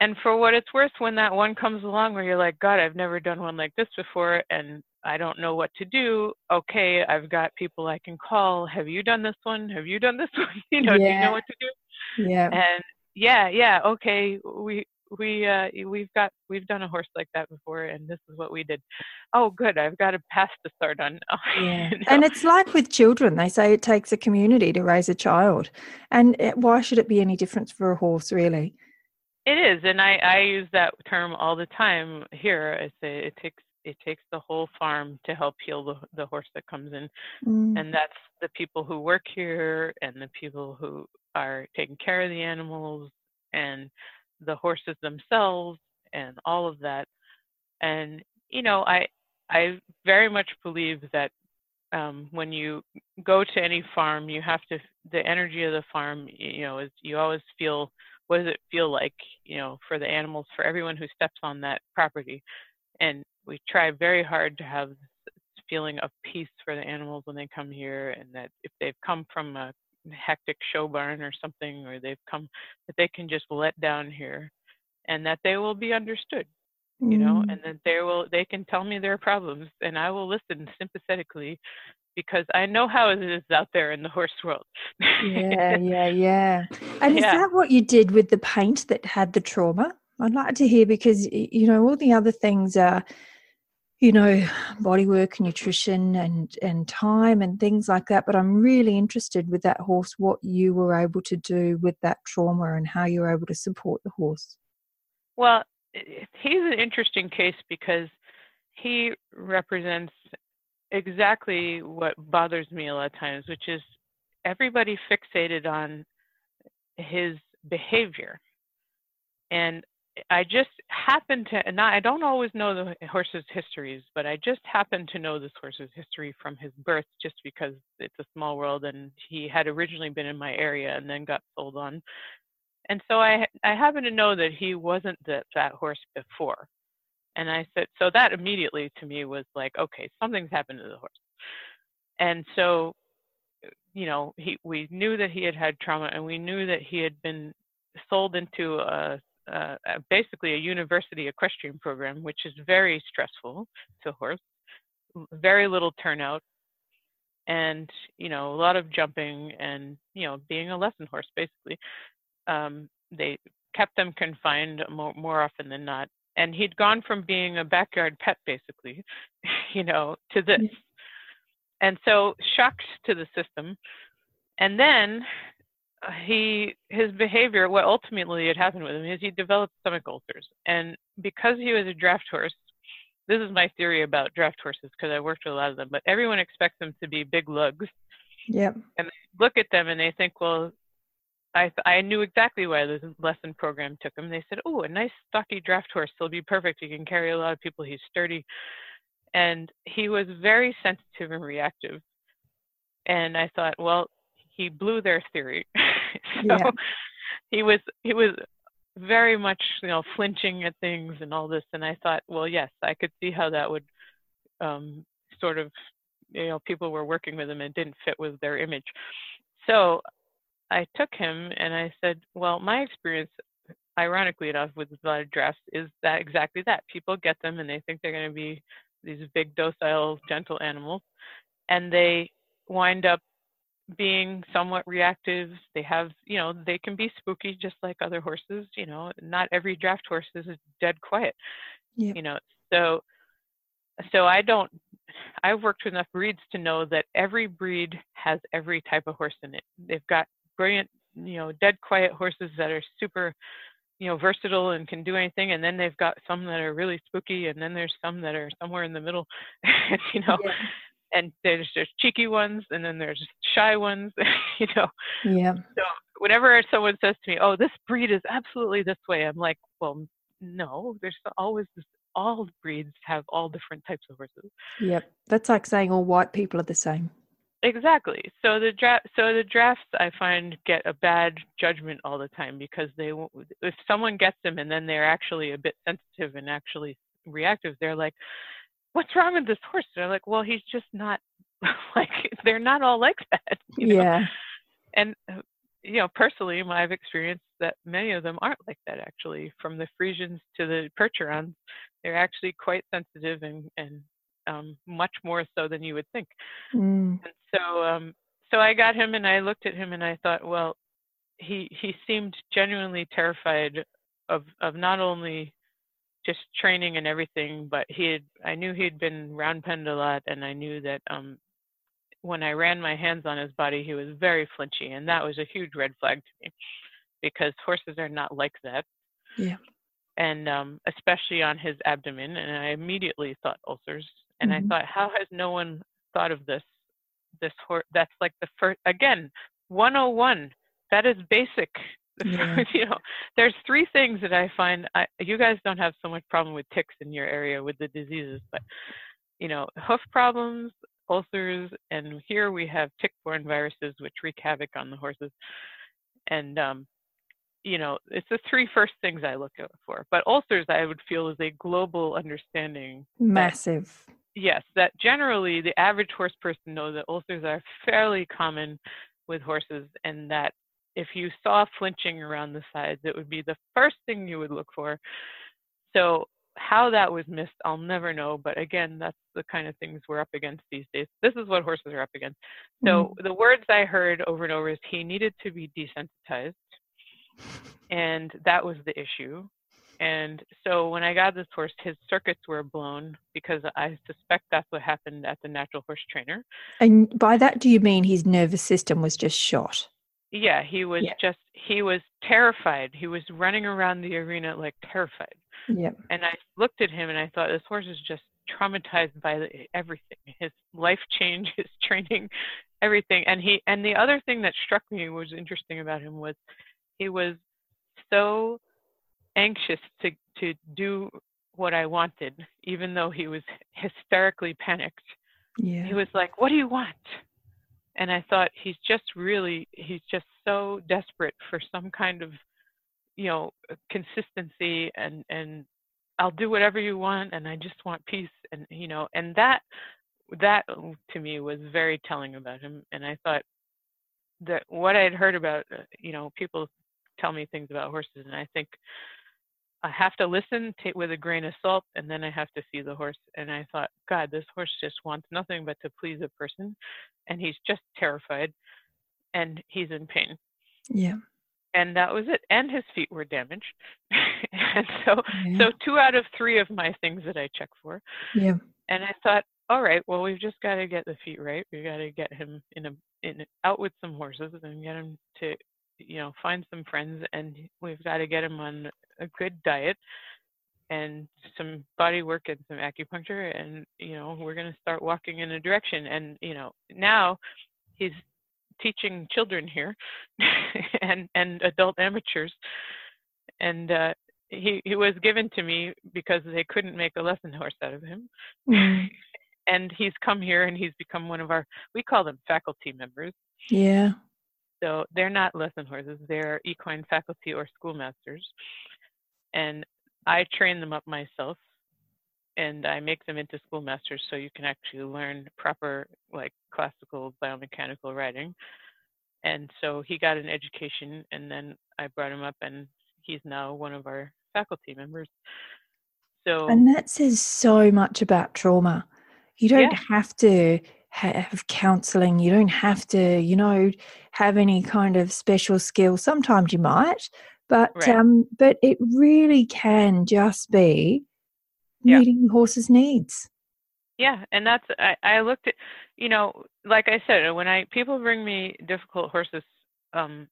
and for what it's worth, when that one comes along where you're like, God, I've never done one like this before, and I don't know what to do. Okay, I've got people I can call. Have you done this one? Have you done this [LAUGHS] one? you know, yeah. do you know what to do? Yeah. And yeah, yeah, okay, we we uh we've got we've done a horse like that before and this is what we did oh good i've got a pass to start on now [LAUGHS] yeah. you know? and it's like with children they say it takes a community to raise a child and why should it be any different for a horse really it is, and I, I use that term all the time here. I say it takes it takes the whole farm to help heal the, the horse that comes in, mm. and that's the people who work here and the people who are taking care of the animals and the horses themselves and all of that. And you know, I I very much believe that um, when you go to any farm, you have to the energy of the farm. You know, is you always feel what does it feel like, you know, for the animals, for everyone who steps on that property. And we try very hard to have this feeling of peace for the animals when they come here, and that if they've come from a hectic show barn or something, or they've come, that they can just let down here, and that they will be understood you know mm. and that they will they can tell me their problems and i will listen sympathetically because I know how it is out there in the horse world. yeah, yeah, [LAUGHS] yeah. And yeah. is that what you did with the paint that had the trauma? I'd like to hear because you know all the other things are, you know, body work, nutrition, and and time and things like that. But I'm really interested with that horse, what you were able to do with that trauma and how you were able to support the horse. Well, he's an interesting case because he represents exactly what bothers me a lot of times, which is everybody fixated on his behavior. And I just happen to, and I don't always know the horse's histories, but I just happen to know this horse's history from his birth just because it's a small world and he had originally been in my area and then got sold on. And so I I happen to know that he wasn't that that horse before. And I said, so that immediately to me was like, okay, something's happened to the horse. And so, you know, he we knew that he had had trauma, and we knew that he had been sold into a, a, a basically a university equestrian program, which is very stressful to horse, very little turnout, and you know, a lot of jumping and you know, being a lesson horse basically. Um, they kept them confined more, more often than not and he'd gone from being a backyard pet basically [LAUGHS] you know to this and so shocked to the system and then uh, he his behavior what ultimately had happened with him is he developed stomach ulcers and because he was a draft horse this is my theory about draft horses because i worked with a lot of them but everyone expects them to be big lugs yep and they look at them and they think well I I knew exactly why this lesson program took him. They said, "Oh, a nice stocky draft horse. He'll be perfect. He can carry a lot of people. He's sturdy." And he was very sensitive and reactive. And I thought, well, he blew their theory. [LAUGHS] so yeah. he was he was very much you know flinching at things and all this. And I thought, well, yes, I could see how that would um, sort of you know people were working with him and didn't fit with their image. So I took him and I said, well, my experience, ironically enough, with a lot of drafts is that exactly that. People get them and they think they're going to be these big, docile, gentle animals, and they wind up being somewhat reactive. They have, you know, they can be spooky just like other horses. You know, not every draft horse is dead quiet. Yep. You know, so so I don't. I've worked with enough breeds to know that every breed has every type of horse in it. They've got brilliant, you know, dead quiet horses that are super, you know, versatile and can do anything. And then they've got some that are really spooky, and then there's some that are somewhere in the middle, [LAUGHS] you know. Yeah. And there's there's cheeky ones, and then there's shy ones, [LAUGHS] you know. Yeah. So whenever someone says to me, "Oh, this breed is absolutely this way," I'm like, "Well, no. There's always this all breeds have all different types of horses. Yep. That's like saying all white people are the same. Exactly. So the draft, so the drafts, I find get a bad judgment all the time because they, if someone gets them and then they're actually a bit sensitive and actually reactive, they're like, "What's wrong with this horse?" They're like, "Well, he's just not [LAUGHS] like they're not all like that." [LAUGHS] You know? Yeah. And uh, you know, personally, I've experienced that many of them aren't like that. Actually, from the Friesians to the Percherons, they're actually quite sensitive and and um, much more so than you would think. Mm. And so, um, so I got him and I looked at him and I thought, well, he he seemed genuinely terrified of of not only just training and everything, but he had I knew he'd been round penned a lot, and I knew that um, when I ran my hands on his body, he was very flinchy, and that was a huge red flag to me because horses are not like that. Yeah. And um, especially on his abdomen, and I immediately thought ulcers and mm-hmm. I thought, how has no one thought of this? This horse that's like the first again, 101. That is basic. Yeah. [LAUGHS] you know, there's three things that I find. I, you guys don't have so much problem with ticks in your area with the diseases, but you know, hoof problems, ulcers, and here we have tick-borne viruses which wreak havoc on the horses. And um, you know, it's the three first things I look out for. But ulcers, I would feel, is a global understanding. Massive. That, yes, that generally the average horse person knows that ulcers are fairly common with horses, and that if you saw flinching around the sides, it would be the first thing you would look for. So how that was missed, I'll never know. But again, that's the kind of things we're up against these days. This is what horses are up against. So mm-hmm. the words I heard over and over is he needed to be desensitized, and that was the issue. And so when I got this horse, his circuits were blown because I suspect that's what happened at the natural horse trainer. And by that, do you mean his nervous system was just shot? Yeah, he was yeah. just, he was terrified. He was running around the arena like terrified. Yeah. And I looked at him and I thought, this horse is just traumatized by eh, everything his life change, [LAUGHS] his training, everything. And he, and the other thing that struck me was interesting about him was he was so anxious to to do what I wanted, even though he was hysterically panicked. Yeah. He was like, "What do you want?" And I thought he's just really he's just so desperate for some kind of you know consistency and and I'll do whatever you want and I just want peace and you know and that that to me was very telling about him and I thought that what I had heard about uh, you know people tell me things about horses and I think I have to listen to, with a grain of salt and then I have to see the horse and I thought god this horse just wants nothing but to please a person and he's just terrified and he's in pain. Yeah. And that was it and his feet were damaged. [LAUGHS] And so yeah. so two out of three of my things that i check for. Yeah. And i thought all right well we've just got to get the feet right. We've got to get him in a in out with some horses and get him to you know find some friends and we've got to get him on a good diet and some body work and some acupuncture and you know we're going to start walking in a direction. And you know now he's teaching children here [LAUGHS] and and adult amateurs. And uh he he was given to me because they couldn't make a lesson horse out of him. [LAUGHS] And he's come here and he's become one of our we call them faculty members. Yeah. So they're not lesson horses. They're equine faculty or schoolmasters and i train them up myself and I make them into schoolmasters so you can actually learn proper like classical biomechanical riding. And so he got an education and then I brought him up and he's now one of our faculty members. So And that says so much about trauma. You don't yeah. have to have counseling, you don't have to, you know, have any kind of special skill. Sometimes you might, but right. um but it really can just be yeah. meeting the horse's needs. Yeah, and that's I, I looked at you know, like I said, when I people bring me difficult horses, um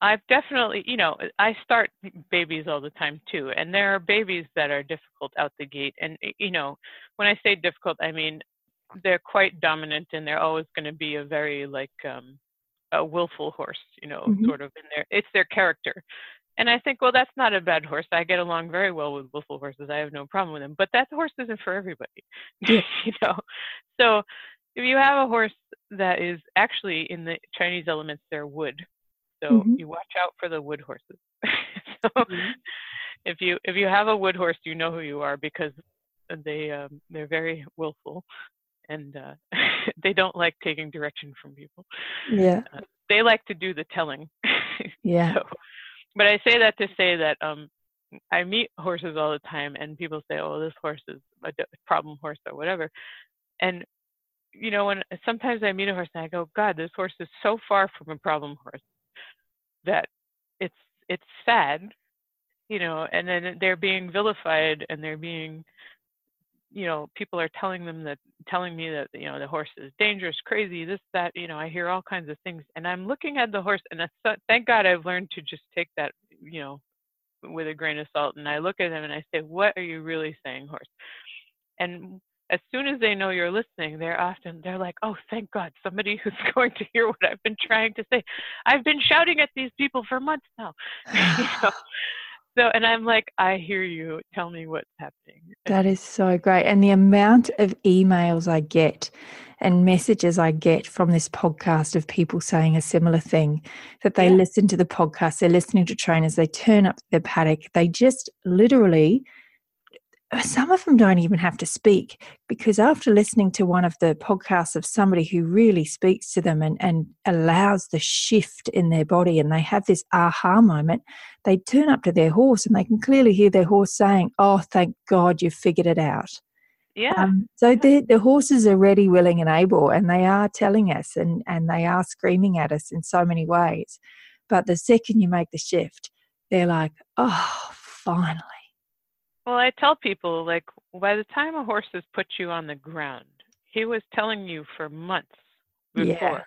I've definitely, you know, I start babies all the time too, and there are babies that are difficult out the gate. And you know, when I say difficult, I mean they're quite dominant, and they're always going to be a very like um, a willful horse, you know, mm-hmm. sort of in their it's their character. And I think, well, that's not a bad horse. I get along very well with willful horses. I have no problem with them. But that horse isn't for everybody, [LAUGHS] you know. So if you have a horse that is actually in the Chinese elements, they're wood. So mm-hmm. you watch out for the wood horses. [LAUGHS] so mm-hmm. if you if you have a wood horse, you know who you are because they um, they're very willful and uh, [LAUGHS] they don't like taking direction from people. Yeah. Uh, they like to do the telling. [LAUGHS] yeah. So, but I say that to say that um, I meet horses all the time, and people say, "Oh, this horse is a problem horse or whatever," and you know, when sometimes I meet a horse and I go, "God, this horse is so far from a problem horse that it's it's sad," you know, and then they're being vilified and they're being you know people are telling them that telling me that you know the horse is dangerous crazy this that you know i hear all kinds of things and i'm looking at the horse and that's, thank god i've learned to just take that you know with a grain of salt and i look at them and i say what are you really saying horse? And as soon as they know you're listening they're often they're like oh thank god somebody [LAUGHS] who's going to hear what i've been trying to say. I've been shouting at these people for months now. [LAUGHS] You know? So and i'm like i hear you tell me what's happening [LAUGHS] that is so great and the amount of emails i get and messages i get from this podcast of people saying a similar thing that they yeah. listen to the podcast they're listening to trainers they turn up their paddock they just literally some of them don't even have to speak because after listening to one of the podcasts of somebody who really speaks to them and, and allows the shift in their body and they have this aha moment, they turn up to their horse and they can clearly hear their horse saying, Oh, thank God you've figured it out. Yeah. Um, so the, the horses are ready, willing, and able, and they are telling us and, and they are screaming at us in so many ways. But the second you make the shift, they're like, Oh, finally well, I tell people like by the time a horse has put you on the ground, he was telling you for months before yeah. that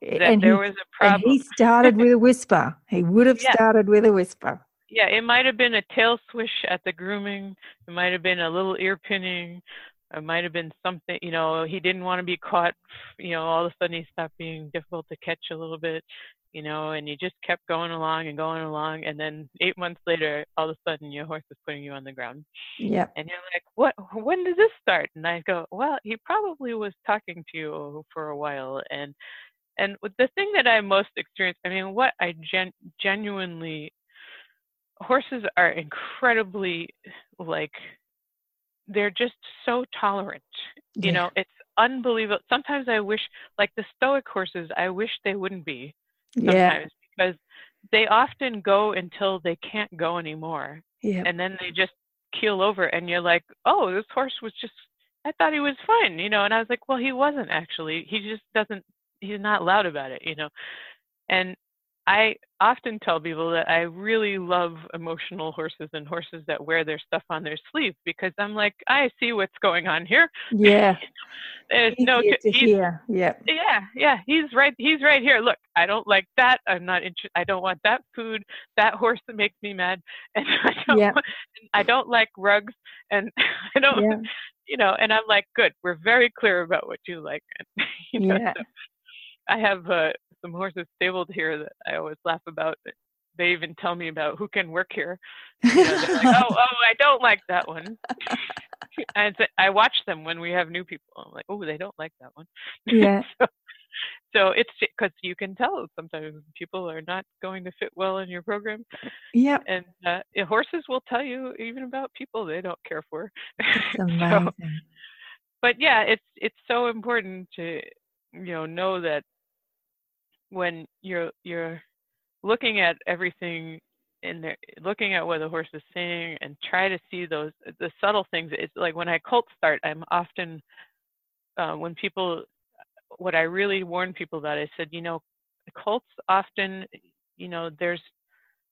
and there he, was a problem. he started with a whisper. He would have yeah. started with a whisper. Yeah, it might have been a tail swish at the grooming. It might have been a little ear pinning. It might have been something, you know, he didn't want to be caught. You know, all of a sudden he stopped being difficult to catch a little bit you know, and you just kept going along and going along, and then eight months later, all of a sudden, your horse is putting you on the ground. Yeah. And you're like, "What? When did this start?" And I go, "Well, he probably was talking to you for a while." And and the thing that I most experienced, I mean, what I gen- genuinely horses are incredibly like they're just so tolerant. You Yeah. know, it's unbelievable. Sometimes I wish, like the stoic horses, I wish they wouldn't be Yeah. because they often go until they can't go anymore Yeah. and then they just keel over and you're like oh this horse was just i thought he was fine you know and i was like well he wasn't actually he just doesn't he's not loud about it you know and i often tell people that i really love emotional horses and horses that wear their stuff on their sleeve because i'm like i see what's going on here Yeah. [LAUGHS] there's no Easier to he's hear. Yeah. yeah yeah he's right he's right here look i don't like that i'm not interested i don't want that food that horse that [LAUGHS] makes me mad [LAUGHS] and i don't Yeah. want, i don't like rugs and i don't Yeah. you know and i'm like good we're very clear about what you like and, you know, Yeah. so i have uh, some horses stabled here that i always laugh about they even tell me about who can work here you know, like [LAUGHS] oh oh i don't like that one [LAUGHS] and so I watch them when we have new people. I'm like, oh, they don't like that one. Yeah. [LAUGHS] so, so it's because you can tell sometimes people are not going to fit well in your program, Yeah. and uh, horses will tell you even about people they don't care for. So, amazing. but yeah, it's it's so important to you know know that when you're you're looking at everything in there, looking at what the horse is saying, and try to see those the subtle things. It's like when I colt start, I'm often uh, when people what I really warn people about. I said, you know, colts often, you know, there's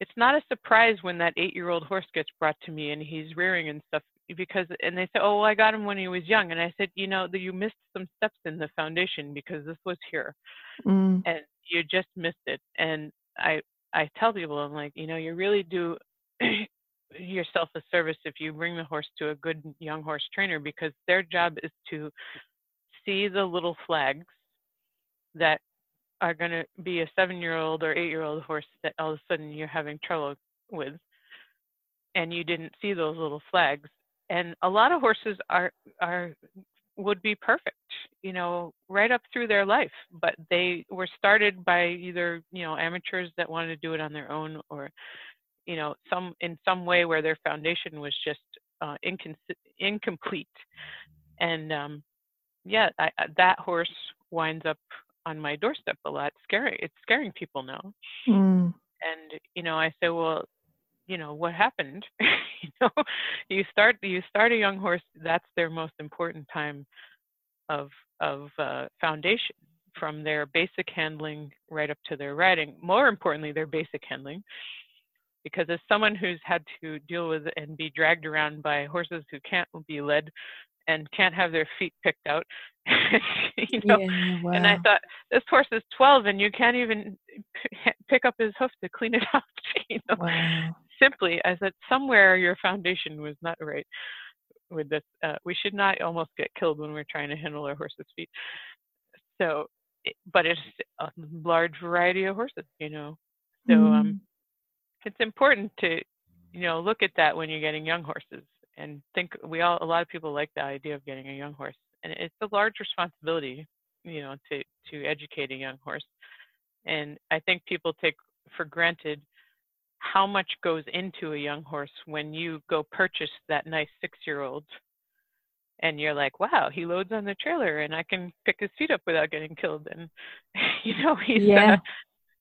it's not a surprise when that eight-year-old horse gets brought to me and he's rearing and stuff because and they say oh well, i got him when he was young and i said you know you missed some steps in the foundation because this was here Mm. and you just missed it and i i tell people i'm like you know you really do [CLEARS THROAT] yourself a service if you bring the horse to a good young horse trainer because their job is to see the little flags that are going to be a seven year old or eight year old horse that all of a sudden you're having trouble with and you didn't see those little flags. And a lot of horses are are would be perfect you know right up through their life but they were started by either you know amateurs that wanted to do it on their own or you know some in some way where their foundation was just uh, incons- incomplete and um yeah I, that horse winds up on my doorstep a lot scary it's scaring people now Mm. and you know i say well you know what happened [LAUGHS] you know you start you start a young horse that's their most important time of of uh, foundation from their basic handling right up to their riding more importantly their basic handling because as someone who's had to deal with and be dragged around by horses who can't be led and can't have their feet picked out [LAUGHS] you know yeah. Wow. and I thought, this horse is 12 and you can't even p- [LAUGHS] pick up his hoof to clean it out. you know? wow. Simply, as that somewhere your foundation was not right with this. Uh, we should not almost get killed when we're trying to handle our horse's feet. So, but it's a large variety of horses, you know. So um, Mm. it's important to, you know, look at that when you're getting young horses and think we all, a lot of people like the idea of getting a young horse and it's a large responsibility, you know, to, to educate a young horse. And I think people take for granted how much goes into a young horse when you go purchase that nice six year old and you're like, wow, he loads on the trailer and I can pick his feet up without getting killed. And, [LAUGHS] you know, he's, Yeah. uh,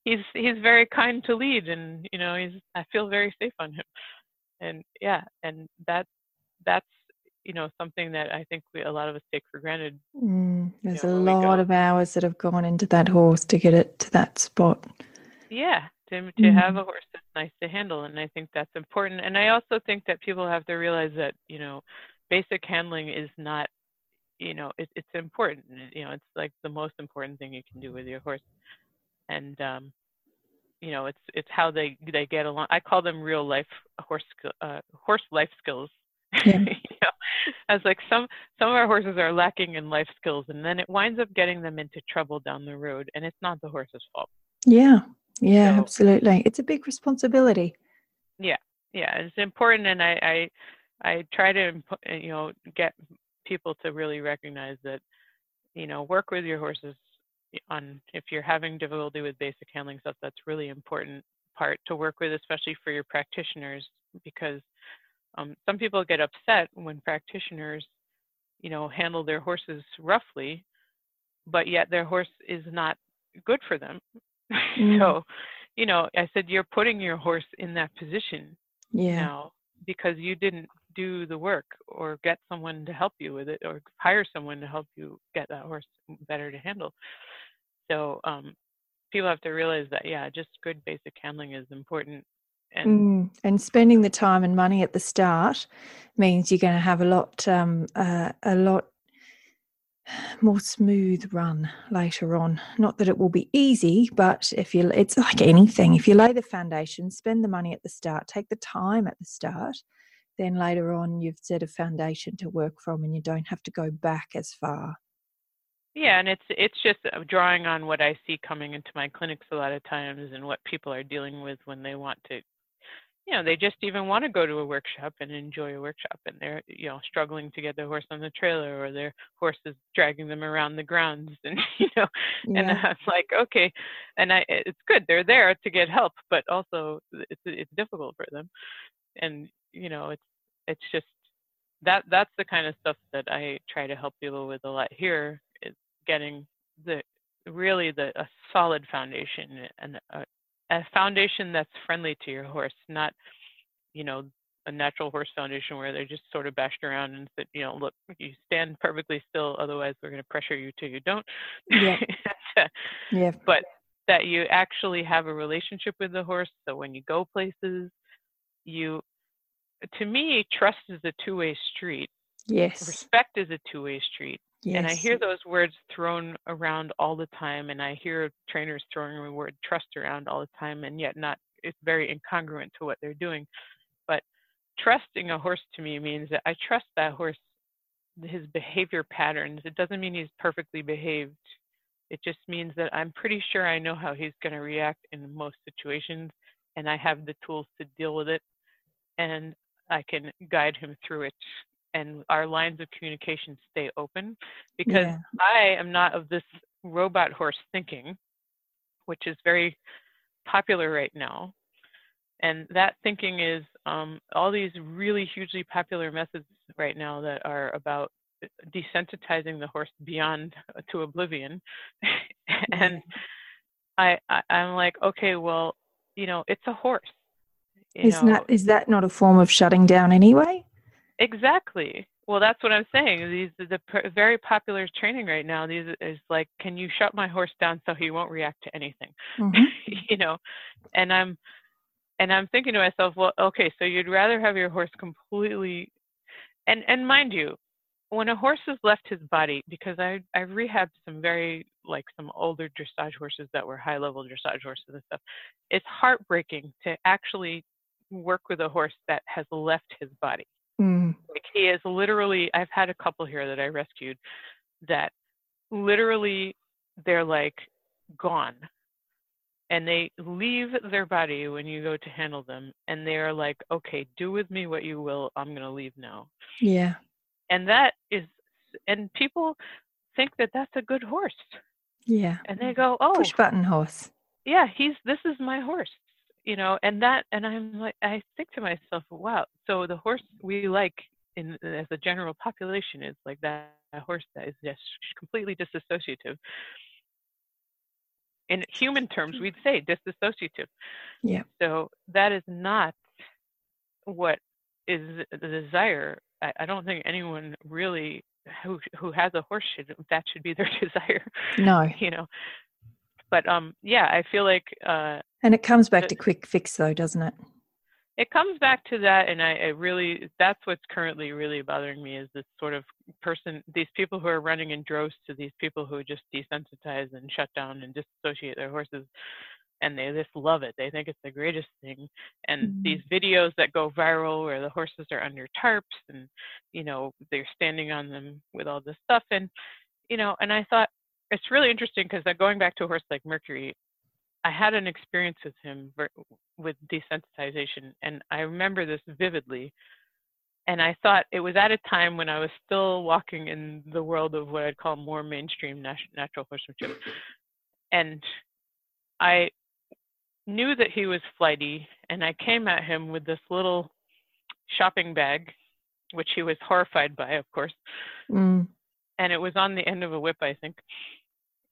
he's, he's very kind to lead and, you know, he's, I feel very safe on him. And yeah, and that, that's, you know, something that I think we, a lot of us take for granted. Mm. There's Yeah, a lot of hours that have gone into that horse to get it to that spot. Yeah, to, to have Mhm. a horse that's nice to handle. And I think that's important. And I also think that people have to realize that, you know, basic handling is not, you know, it, it's important. You know, it's like the most important thing you can do with your horse. And, um, you know, it's it's how they they get along. I call them real life horse uh, horse life skills. [LAUGHS] Yeah. you know, as like some some of our horses are lacking in life skills, and then it winds up getting them into trouble down the road, and it's not the horse's fault. Yeah. Yeah, So- absolutely. It's a big responsibility. yeah yeah, it's important and i i i try to uh, you know get people to really recognize that you know work with your horses on if you're having difficulty with basic handling stuff that's really important part to work with, especially for your practitioners, because um, some people get upset when practitioners, you know, handle their horses roughly, but yet their horse is not good for them. [LAUGHS] Mm. so, you know, I said you're putting your horse in that position yeah. now because you didn't do the work or get someone to help you with it or hire someone to help you get that horse better to handle. So um, people have to realize that yeah, just good basic handling is important. And, mm, and spending the time and money at the start means you're going to have a lot um, uh, a lot more smooth run later on. Not that it will be easy, but if you, it's like anything. If you lay the foundation, spend the money at the start, take the time at the start, then later on you've set a foundation to work from, and you don't have to go back as far. Yeah, and it's it's just uh, drawing on what I see coming into my clinics a lot of times, and what people are dealing with when they want to you know they just even want to go to a workshop and enjoy a workshop and they're you know struggling to get their horse on the trailer or their horse is dragging them around the grounds [LAUGHS] and you know yeah. and i'm like okay and i it's good they're there to get help but also it's it's difficult for them and you know it's it's just that that's the kind of stuff that i try to help people with a lot here is getting the really the a solid foundation and a, a foundation that's friendly to your horse, not, you know, a natural horse foundation where they're just sort of bashed around and said, you know, look, you stand perfectly still, otherwise we're going to pressure you till you don't. Yeah. [LAUGHS] yeah. But that you actually have a relationship with the horse. So when you go places, you, to me, trust is a two way street. Yes. Respect is a two way street. Yes. And I hear those words thrown around all the time, and I hear trainers throwing the word trust around all the time, and yet not, it's very incongruent to what they're doing. But trusting a horse to me means that I trust that horse, his behavior patterns. It doesn't mean he's perfectly behaved. It just means that I'm pretty sure I know how he's going to react in most situations, and I have the tools to deal with it, and I can guide him through it and our lines of communication stay open because yeah. I am not of this robot horse thinking, which is very popular right now. And that thinking is um, all these really hugely popular methods right now that are about desensitizing the horse beyond uh, to oblivion. [LAUGHS] and I, I am like, okay, well, you know, it's a horse. is not is that not a form of shutting down anyway? Exactly. Well, that's what I'm saying. These the very popular training right now. These is like, can you shut my horse down so he won't react to anything? Mm-hmm. [LAUGHS] you know, and I'm and I'm thinking to myself, well, okay, so you'd rather have your horse completely, and and mind you, when a horse has left his body, because I I rehabbed some very like some older dressage horses that were high level dressage horses and stuff. It's heartbreaking to actually work with a horse that has left his body Mm. Like he is literally, I've had a couple here that I rescued that literally they're like gone. And they leave their body when you go to handle them and they're like okay do with me what you will i'm going to leave now. Yeah. And that is and people think that that's a good horse. Yeah. And they go oh. push button horse. Yeah he's this is my horse you know, and that, and I'm like, I think to myself, wow. So the horse we like in as a general population is like that horse that is just completely disassociative. In human terms, we'd say disassociative. Yeah. So that is not what is the desire. I, I don't think anyone really who who has a horse should that should be their [LAUGHS] desire. No. you know. But um, yeah, I feel like uh, and it comes back to quick fix, though, doesn't it? It comes back to that, and I, I really that's what's currently really bothering me is this sort of person, these people who are running in droves to these people who just desensitize and shut down and disassociate their horses and they just love it. They think it's the greatest thing. And mm-hmm. these videos that go viral where the horses are under tarps and, you know, they're standing on them with all this stuff. And, you know, and I thought it's really interesting because going back to a horse like Mercury, I had an experience with him with desensitization, and I remember this vividly. And I thought it was at a time when I was still walking in the world of what I'd call more mainstream natural horsemanship. And I knew that he was flighty, and I came at him with this little shopping bag, which he was horrified by, of course. Mm. And it was on the end of a whip, I think.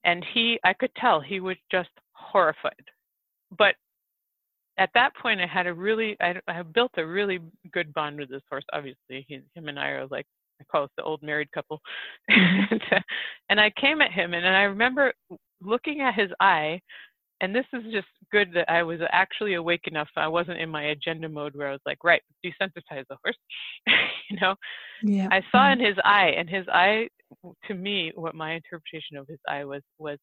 And he, I could tell he was just horrified. But at that point, I had a really, I, I built a really good bond with this horse. Obviously, he, him and I are like, I call us the old married couple. [LAUGHS] And, and I came at him, and, and I remember looking at his eye and this is just good that I was actually awake enough. I wasn't in my agenda mode where I was like, right, desensitize the horse. [LAUGHS] you know, yeah. I saw in his eye, and his eye, to me, what my interpretation of his eye was was,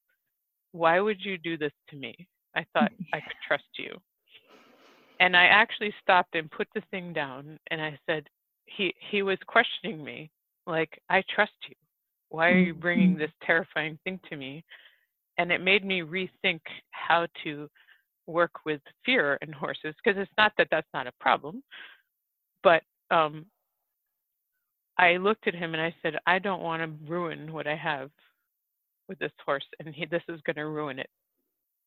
why would you do this to me? I thought [LAUGHS] I could trust you. And I actually stopped and put the thing down, and I said, he he was questioning me, like, I trust you. Why are you bringing Mm-hmm. this terrifying thing to me? and it made me rethink how to work with fear in horses because it's not that that's not a problem but um, i looked at him and i said i don't want to ruin what i have with this horse and he, this is going to ruin it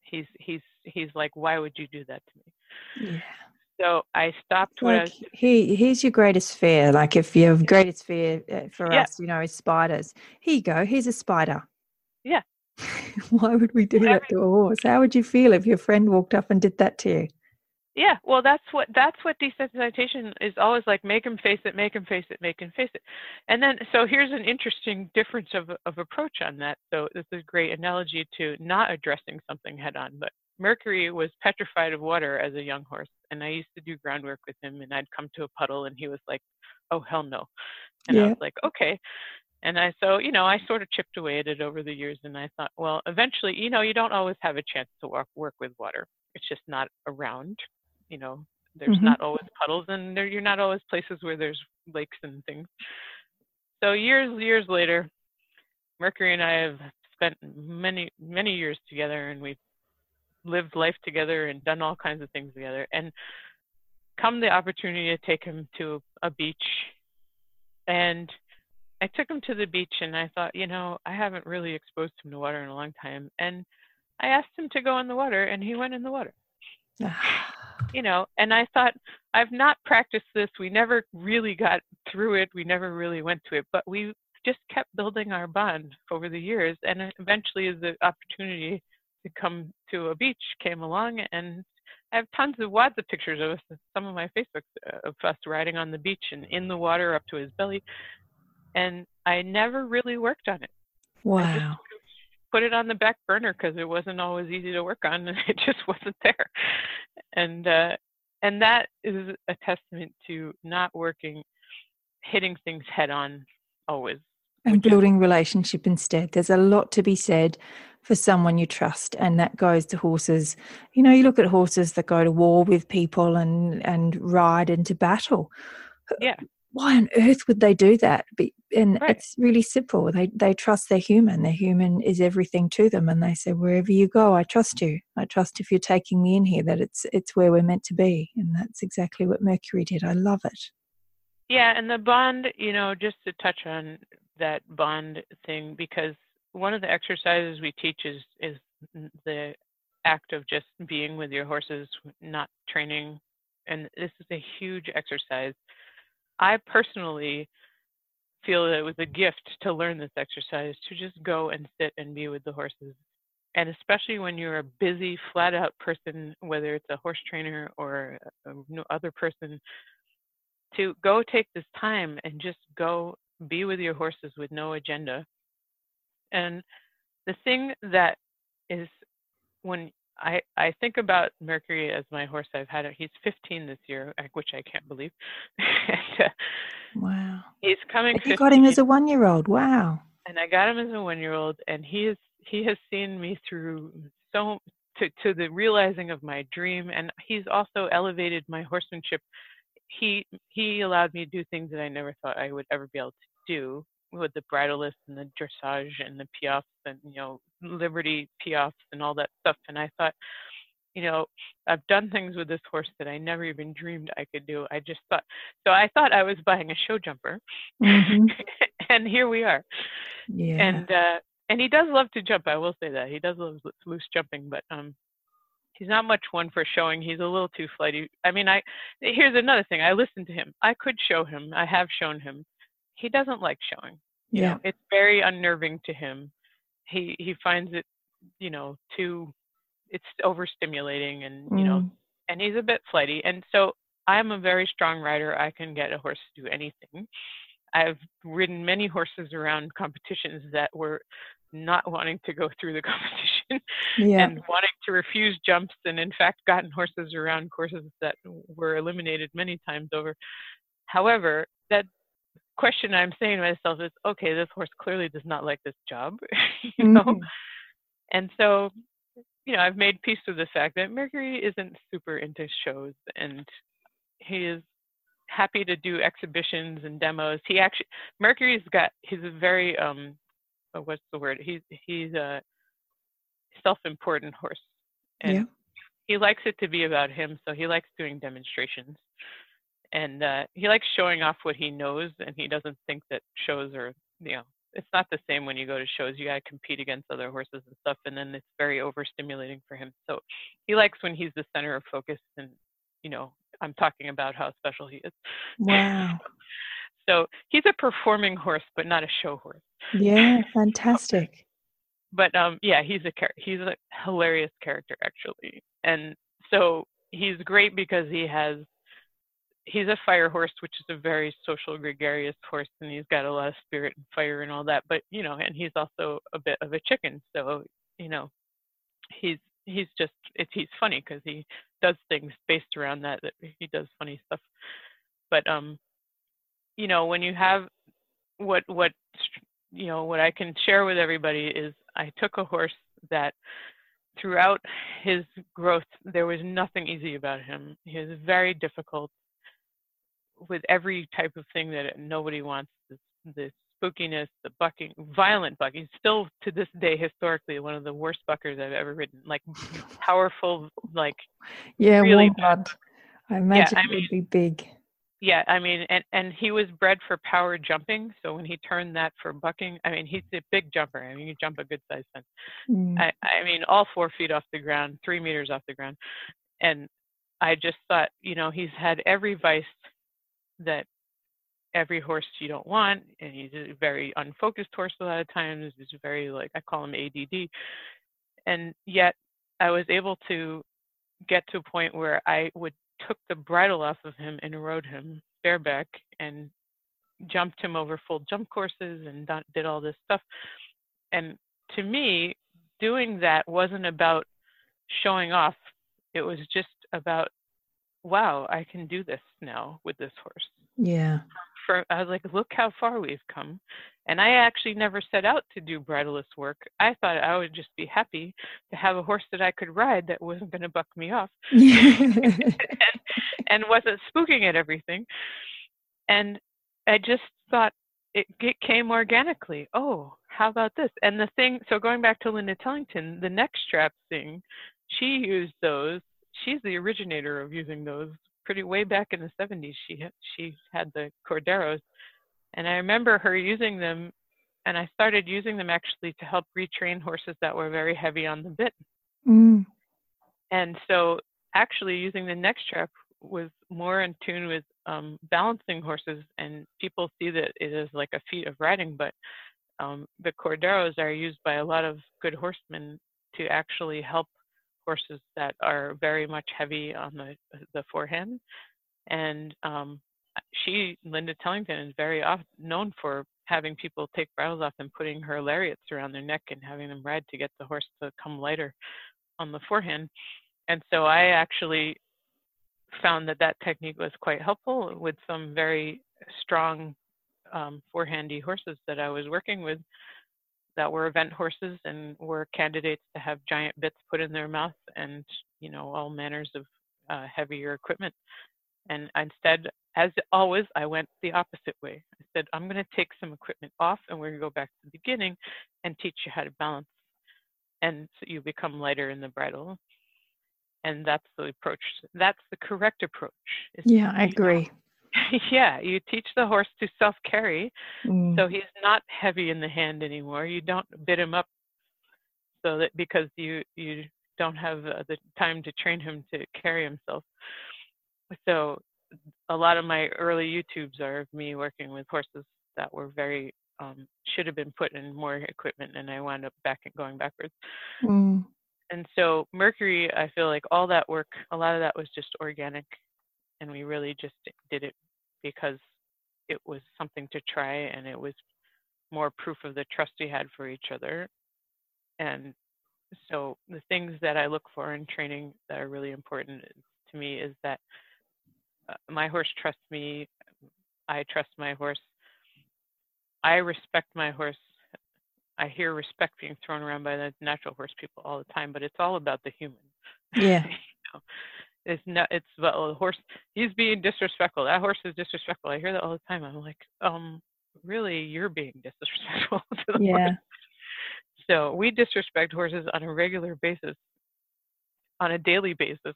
he's he's he's like why would you do that to me yeah. so i stopped what I Like, was, here, here's your greatest fear. Like, if your greatest fear uh, for Yeah. us, you know, is spiders. Here you go. Here's a spider. Yeah. [LAUGHS] Why would we do that to a horse? How would you feel if your friend walked up and did that to you? Yeah, well, that's what that's what desensitization is always like. Make him face it, make him face it, make him face it. And then, so here's an interesting difference of of approach on that. So this is a great analogy to not addressing something head on. But Mercury was petrified of water as a young horse, and I used to do groundwork with him, and I'd come to a puddle, and he was like, "Oh hell no," and I was like, "Okay." And I so you know I sort of chipped away at it over the years, and I thought, well, eventually, you know, you don't always have a chance to work work with water. It's just not around you know there's Mhm. not always puddles and there, you're not always places where there's lakes and things. So years years later mercury and i have spent many many years together and we've lived life together and done all kinds of things together. And come the opportunity to take him to a beach and i took him to the beach and i thought you know i haven't really exposed him to water in a long time. And i asked him to go in the water and he went in the water [SIGHS] you know and i thought i've not practiced this. We never really got through it. We never really went to it. But we just kept building our bond over the years and eventually the opportunity to come to a beach came along and i have tons of wads of pictures of us some of my facebook uh, of us riding on the beach and in the water up to his belly and i never really worked on it. Wow. put it on the back burner because it wasn't always easy to work on and [LAUGHS] it just wasn't there and uh and that is a testament to not working hitting things head on always And building relationship instead. There's a lot to be said for someone you trust, and that goes to horses. You know, you look at horses that go to war with people and and ride into battle. Yeah. Why on earth would they do that? And Right. it's really simple. They they trust their human. Their human is everything to them, and they say, wherever you go, I trust you. I trust if you're taking me in here that it's it's where we're meant to be, and that's exactly what Mercury did. I love it. yeah and the bond you know just to touch on that bond thing because one of the exercises we teach is is the act of just being with your horses not training and this is a huge exercise i personally feel that it was a gift to learn this exercise to just go and sit and be with the horses. And especially when you're a busy flat out person whether it's a horse trainer or a, no other person to go take this time and just go be with your horses with no agenda. And the thing that is when I, I think about Mercury as my horse. I've had it. He's 15 this year, which I can't believe. [LAUGHS] and, uh, Wow. he's coming. You got him as a one year old. Wow. and I got him as a one year old and he is he has seen me through so to to the realizing of my dream and he's also elevated my horsemanship. He he allowed me to do things that I never thought I would ever be able to do with the bridleless and the dressage and the piaffes and you know liberty piaffes and all that stuff and I thought you know I've done things with this horse that I never even dreamed I could do. I just thought so I thought I was buying a show jumper Mhm. [LAUGHS] and here we are Yeah. and uh and he does love to jump i will say that he does love lo- loose jumping but um he's not much one for showing. He's a little too flighty. I mean, I here's another thing. I listen to him. I could show him. I have shown him. He doesn't like showing. You Yeah. know, it's very unnerving to him. He he finds it, you know, too it's overstimulating and you know Mm. and he's a bit flighty. And so I'm a very strong rider. I can get a horse to do anything. I've ridden many horses around competitions that were not wanting to go through the [LAUGHS] competition Yeah. and wanting to refuse jumps, and in fact, gotten horses around courses that were eliminated many times over. However, that question I'm saying to myself is okay, this horse clearly does not like this job, [LAUGHS] you know? Mhm. And so, you know, I've made peace with the fact that Mercury isn't super into shows and he is happy to do exhibitions and demos. He actually Mercury's got he's a very um uh, what's the word? He's he's a self-important horse. And Yeah. he likes it to be about him, so he likes doing demonstrations. And uh, he likes showing off what he knows, and he doesn't think that shows are, you know, it's not the same when you go to shows. You got to compete against other horses and stuff, and then it's very overstimulating for him. So he likes when he's the center of focus, and you know, I'm talking about how special he is. Wow. [LAUGHS] So he's a performing horse, but not a show horse. Yeah. [LAUGHS] Fantastic. but um yeah he's a char- he's a hilarious character actually and so he's great because he has he's a fire horse which is a very social gregarious horse and he's got a lot of spirit and fire and all that but you know and he's also a bit of a chicken so you know he's he's just it's he's funny because he does things based around that that he does funny stuff. But um you know when you have what what you know what i can share with everybody is i took a horse that throughout his growth there was nothing easy about him. He was very difficult with every type of thing that nobody wants the, the spookiness the bucking violent bucking still to this day historically one of the worst buckers i've ever ridden like powerful like Yeah. Really blood. I imagine I it would be big. yeah i mean and and he was bred for power jumping so when he turned that for bucking i mean he's a big jumper i mean you jump a good sized fence Mm. I, I mean all four feet off the ground three meters off the ground and i just thought you know he's had every vice that every horse you don't want and he's a very unfocused horse a lot of times he's very like i call him ADD and yet i was able to get to a point where i would took the bridle off of him and rode him bareback and jumped him over full jump courses and did all this stuff. And to me doing that wasn't about showing off it was just about wow i can do this now with this horse Yeah. for I was like, look how far we've come. And I actually never set out to do bridleless work. I thought I would just be happy to have a horse that I could ride that wasn't going to buck me off and, [LAUGHS] [LAUGHS] and wasn't spooking at everything. And I just thought it, it came organically. Oh, how about this? And the thing, so going back to Linda Tellington, the neck strap thing, she used those. She's the originator of using those pretty way back in the 70s. She had, she had the Cordeos, and I remember her using them, and I started using them actually to help retrain horses that were very heavy on the bit. Mm. And so, actually, using the neck strap was more in tune with um, balancing horses, and people see that it is like a feat of riding, but um, the Cordeos are used by a lot of good horsemen to actually help horses that are very much heavy on the the forehand. And um, she, Linda Tellington, is very often known for having people take bridles off and putting her lariats around their neck and having them ride to get the horse to come lighter on the forehand. And so I actually found that that technique was quite helpful with some very strong um, forehandy horses that I was working with that were event horses and were candidates to have giant bits put in their mouth and you know all manners of uh, heavier equipment. And instead, as always, I went the opposite way. I said, I'm going to take some equipment off and we're going to go back to the beginning and teach you how to balance. And so you become lighter in the bridle. And that's the approach. That's the correct approach. Yeah, I agree. [LAUGHS] yeah, you teach the horse to self carry Mm. so he's not heavy in the hand anymore. You don't bit him up so that because you you don't have uh, the time to train him to carry himself. So a lot of my early YouTubes are of me working with horses that were very um, should have been put in more equipment, and I wound up back and going backwards. Mm. And so Mercury, I feel like all that work, a lot of that was just organic, and we really just did it because it was something to try, and it was more proof of the trust we had for each other. And so the things that I look for in training that are really important to me is that uh, my horse trusts me, I trust my horse, I respect my horse. I hear respect being thrown around by the natural horse people all the time, but it's all about the human. Yeah. [LAUGHS] you know? It's not. It's well, the horse. He's being disrespectful. That horse is disrespectful. I hear that all the time. I'm like, um, really, you're being disrespectful [LAUGHS] to the yeah. horse. So we disrespect horses on a regular basis, on a daily basis,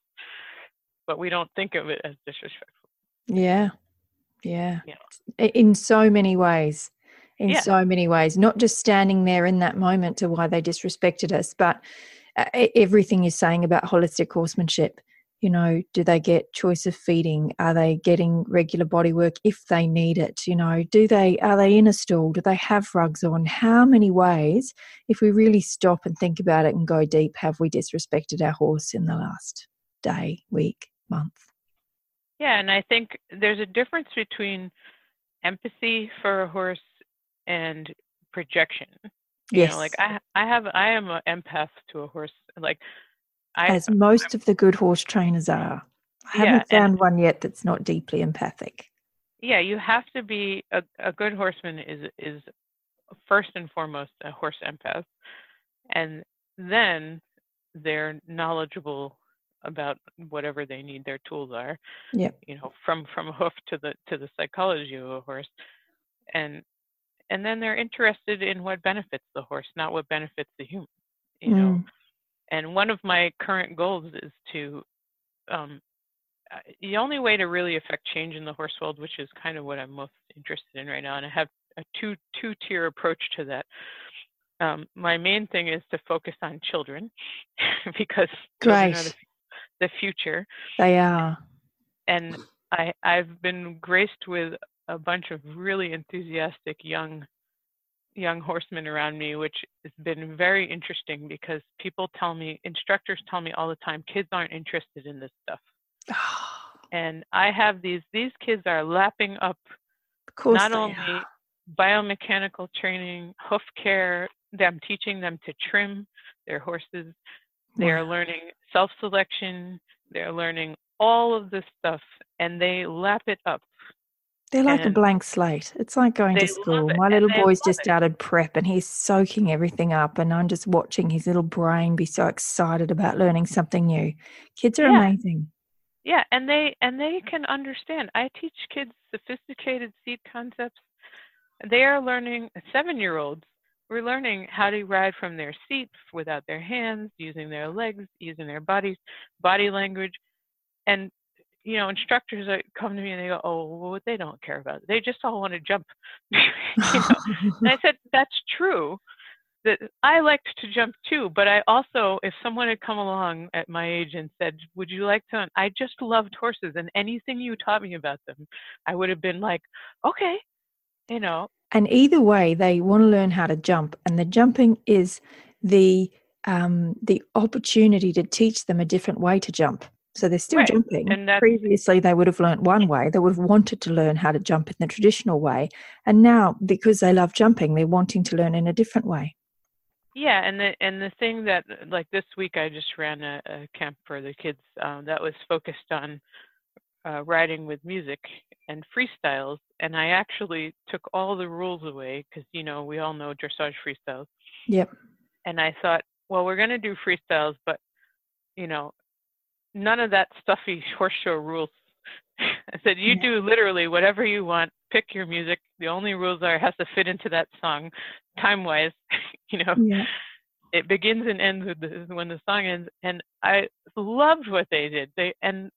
but we don't think of it as disrespectful. Yeah. Yeah. yeah. In so many ways in yeah. so many ways, not just standing there in that moment to why they disrespected us, but uh, everything you're saying about holistic horsemanship. You know, do they get choice of feeding? Are they getting regular body work if they need it? You know, do they are they in a stall? Do they have rugs on? How many ways, if we really stop and think about it and go deep, have we disrespected our horse in the last day, week, month? Yeah, and I think there's a difference between empathy for a horse and projection. You yes. know, like I I have I am an empath to a horse. Like I as most of the good horse trainers are. I haven't yeah, found one yet that's not deeply empathic. Yeah, you have to be a, a good horseman is is first and foremost a horse empath. And then they're knowledgeable about whatever they need their tools are. Yeah. You know, from from hoof to the to the psychology of a horse. And and then they're interested in what benefits the horse, not what benefits the human. You mm. know, and one of my current goals is to um, the only way to really affect change in the horse world, which is kind of what I'm most interested in right now, and I have a two two tier approach to that. Um, my main thing is to focus on children [LAUGHS] because children are the, the future. They are. And I I've been graced with a bunch of really enthusiastic young young horsemen around me, which has been very interesting because people tell me, instructors tell me all the time, kids aren't interested in this stuff. [GASPS] and I have these, these kids are lapping up not only are. biomechanical training, hoof care, I'm teaching them to trim their horses. They are learning self selection. They're learning all of this stuff and they lap it up they're like and a blank slate. It's like going to school. My little boy's just it. started prep and he's soaking everything up, and I'm just watching his little brain be so excited about learning something new. Kids are yeah. amazing. Yeah, and they and they can understand. I teach kids sophisticated seat concepts. They are learning. Seven-year-olds, we're learning how to ride from their seat without their hands, using their legs, using their bodies, body language, and you know, instructors that come to me and they go, "Oh, they don't care about it. They just all want to jump." [LAUGHS] you know? and I said, "That's true. That I liked to jump too, but I also, if someone had come along at my age and said, "Would you like to?" I just loved horses, and anything you taught me about them, I would have been like, "Okay," you know. And either way, they want to learn how to jump, and the jumping is the um, the opportunity to teach them a different way to jump. So they're still right. jumping. And Previously, they would have learnt one way. They would have wanted to learn how to jump in the traditional way. And now, because they love jumping, they're wanting to learn in a different way. Yeah, and the and the thing that like this week I just ran a, a camp for the kids um, that was focused on uh, riding with music and freestyles, and I actually took all the rules away because you know we all know dressage freestyles. Yep. And I thought, well, we're going to do freestyles, but you know, none of that stuffy [LAUGHS] horse show rules. [LAUGHS] I said, you yeah. do literally whatever you want. Pick your music. The only rules are it has to fit into that song, time wise. [LAUGHS] you know, yeah. it begins and ends with the, when the song ends. And I loved what they did. They and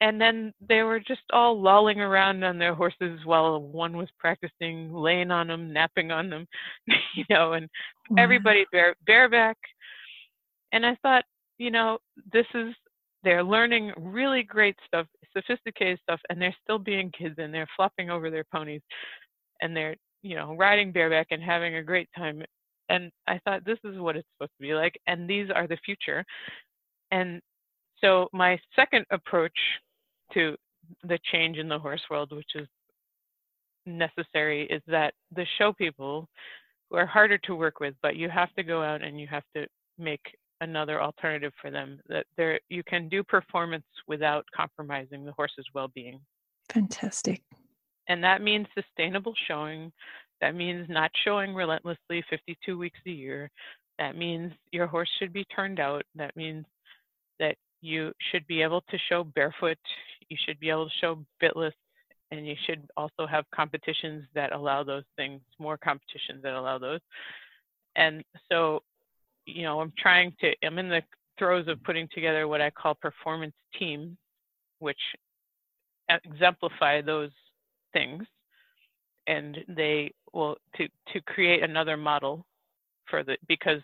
and then they were just all lolling around on their horses while one was practicing laying on them, napping on them, you know, and wow. everybody bare bareback. And I thought, you know, this is they're learning really great stuff, sophisticated stuff, and they're still being kids and they're flopping over their ponies and they're, you know, riding bareback and having a great time. And I thought this is what it's supposed to be like, and these are the future. And so my second approach to the change in the horse world, which is necessary, is that the show people who are harder to work with, but you have to go out and you have to make another alternative for them that there you can do performance without compromising the horse's well-being. Fantastic. And that means sustainable showing that means not showing relentlessly 52 weeks a year that means your horse should be turned out that means that you should be able to show barefoot you should be able to show bitless and you should also have competitions that allow those things more competitions that allow those. And so you know, I'm trying to, I'm in the throes of putting together what I call performance teams, which exemplify those things. And they will, to, to create another model for the, because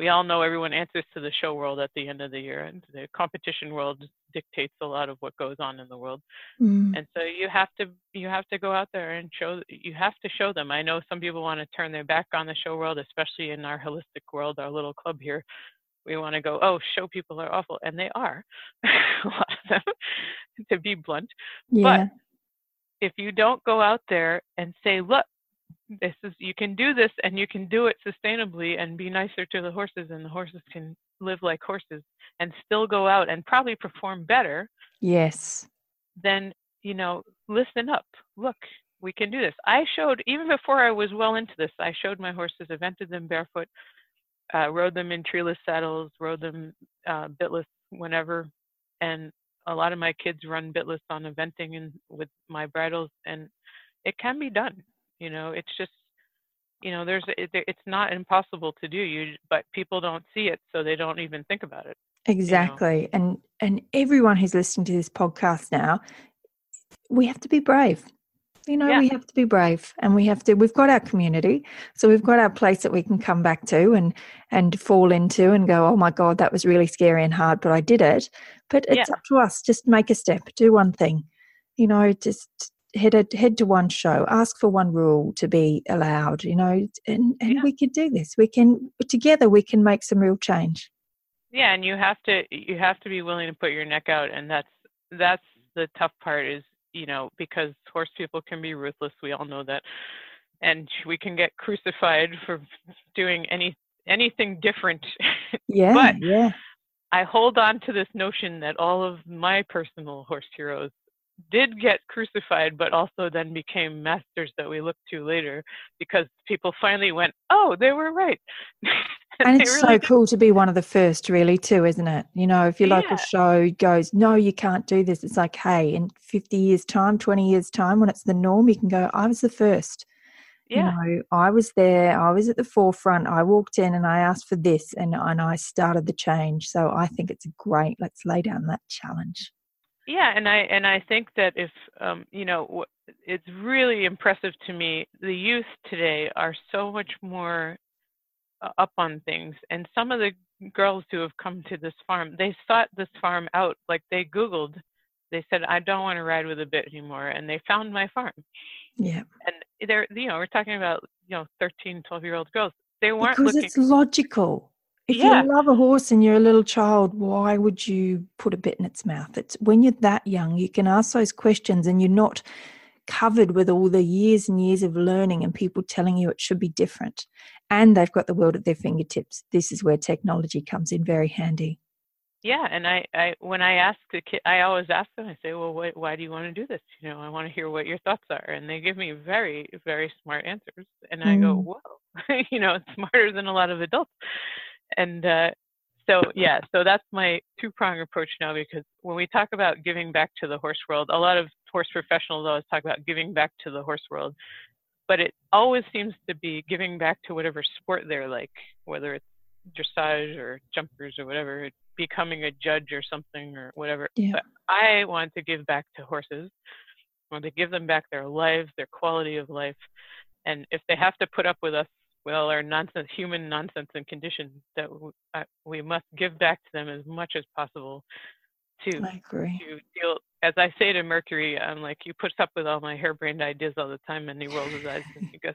we all know everyone answers to the show world at the end of the year and the competition world dictates a lot of what goes on in the world. Mm. and so you have to you have to go out there and show you have to show them. I know some people want to turn their back on the show world especially in our holistic world our little club here. We want to go oh show people are awful and they are. [LAUGHS] A lot of them to be blunt. Yeah. but if you don't go out there and say look this is you can do this and you can do it sustainably and be nicer to the horses and the horses can live like horses and still go out and probably perform better yes. then you know listen up. Look we can do this. I showed even before i was well into this i showed my horses evented them barefoot uh, rode them in treeless saddles rode them uh, bitless whenever and a lot of my kids run bitless on eventing and with my bridles and it can be done you know it's just you know there's it's not impossible to do you but people don't see it so they don't even think about it exactly you know? and and everyone who's listening to this podcast now we have to be brave you know yeah. we have to be brave and we have to we've got our community so we've got our place that we can come back to and and fall into and go oh my god that was really scary and hard but i did it but it's yeah. up to us just make a step do one thing you know just head head to one show ask for one rule to be allowed you know and and yeah. we can do this. We can together we can make some real change. Yeah and you have to you have to be willing to put your neck out and that's that's the tough part is you know because horse people can be ruthless we all know that and we can get crucified for doing any anything different. [LAUGHS] Yeah but yeah. I hold on to this notion that all of my personal horse heroes did get crucified, but also then became masters that we look to later because people finally went, oh, they were right. [LAUGHS] and it's really so did. cool to be one of the first, really, too, isn't it? You know, if your yeah. local show goes, no, you can't do this, it's like, hey, in 50 years' time, 20 years' time, when it's the norm, you can go, I was the first. Yeah. You know, I was there, I was at the forefront, I walked in and I asked for this and, and I started the change. So I think it's great. Let's lay down that challenge yeah and i and i think that if um, you know it's really impressive to me the youth today are so much more uh, up on things and some of the girls who have come to this farm they sought this farm out like they googled they said i don't want to ride with a bit anymore and they found my farm. Yeah. And they're you know we're talking about you know 13 12 year old girls. They weren't because looking, it's logical if yeah. you love a horse and you're a little child, why would you put a bit in its mouth? It's when you're that young, you can ask those questions and you're not covered with all the years and years of learning and people telling you it should be different. And they've got the world at their fingertips. This is where technology comes in very handy. Yeah, and I, I when I ask the kid, I always ask them. I say, "Well, why, why do you want to do this? You know, I want to hear what your thoughts are." And they give me very, very smart answers. And I mm. go, "Whoa, [LAUGHS] you know, smarter than a lot of adults." And uh, so yeah, so that's my two prong approach now because when we talk about giving back to the horse world, a lot of horse professionals always talk about giving back to the horse world, but it always seems to be giving back to whatever sport they're like, whether it's dressage or jumpers or whatever, becoming a judge or something or whatever. Yeah. But I want to give back to horses. I want to give them back their lives, their quality of life. And if they have to put up with us well are nonsense, human nonsense and conditions that uh, we must give back to them as much as possible to, I agree. to deal. As I say to Mercury, I'm like, you put up with all my harebrained ideas all the time, and he rolls his eyes and he goes,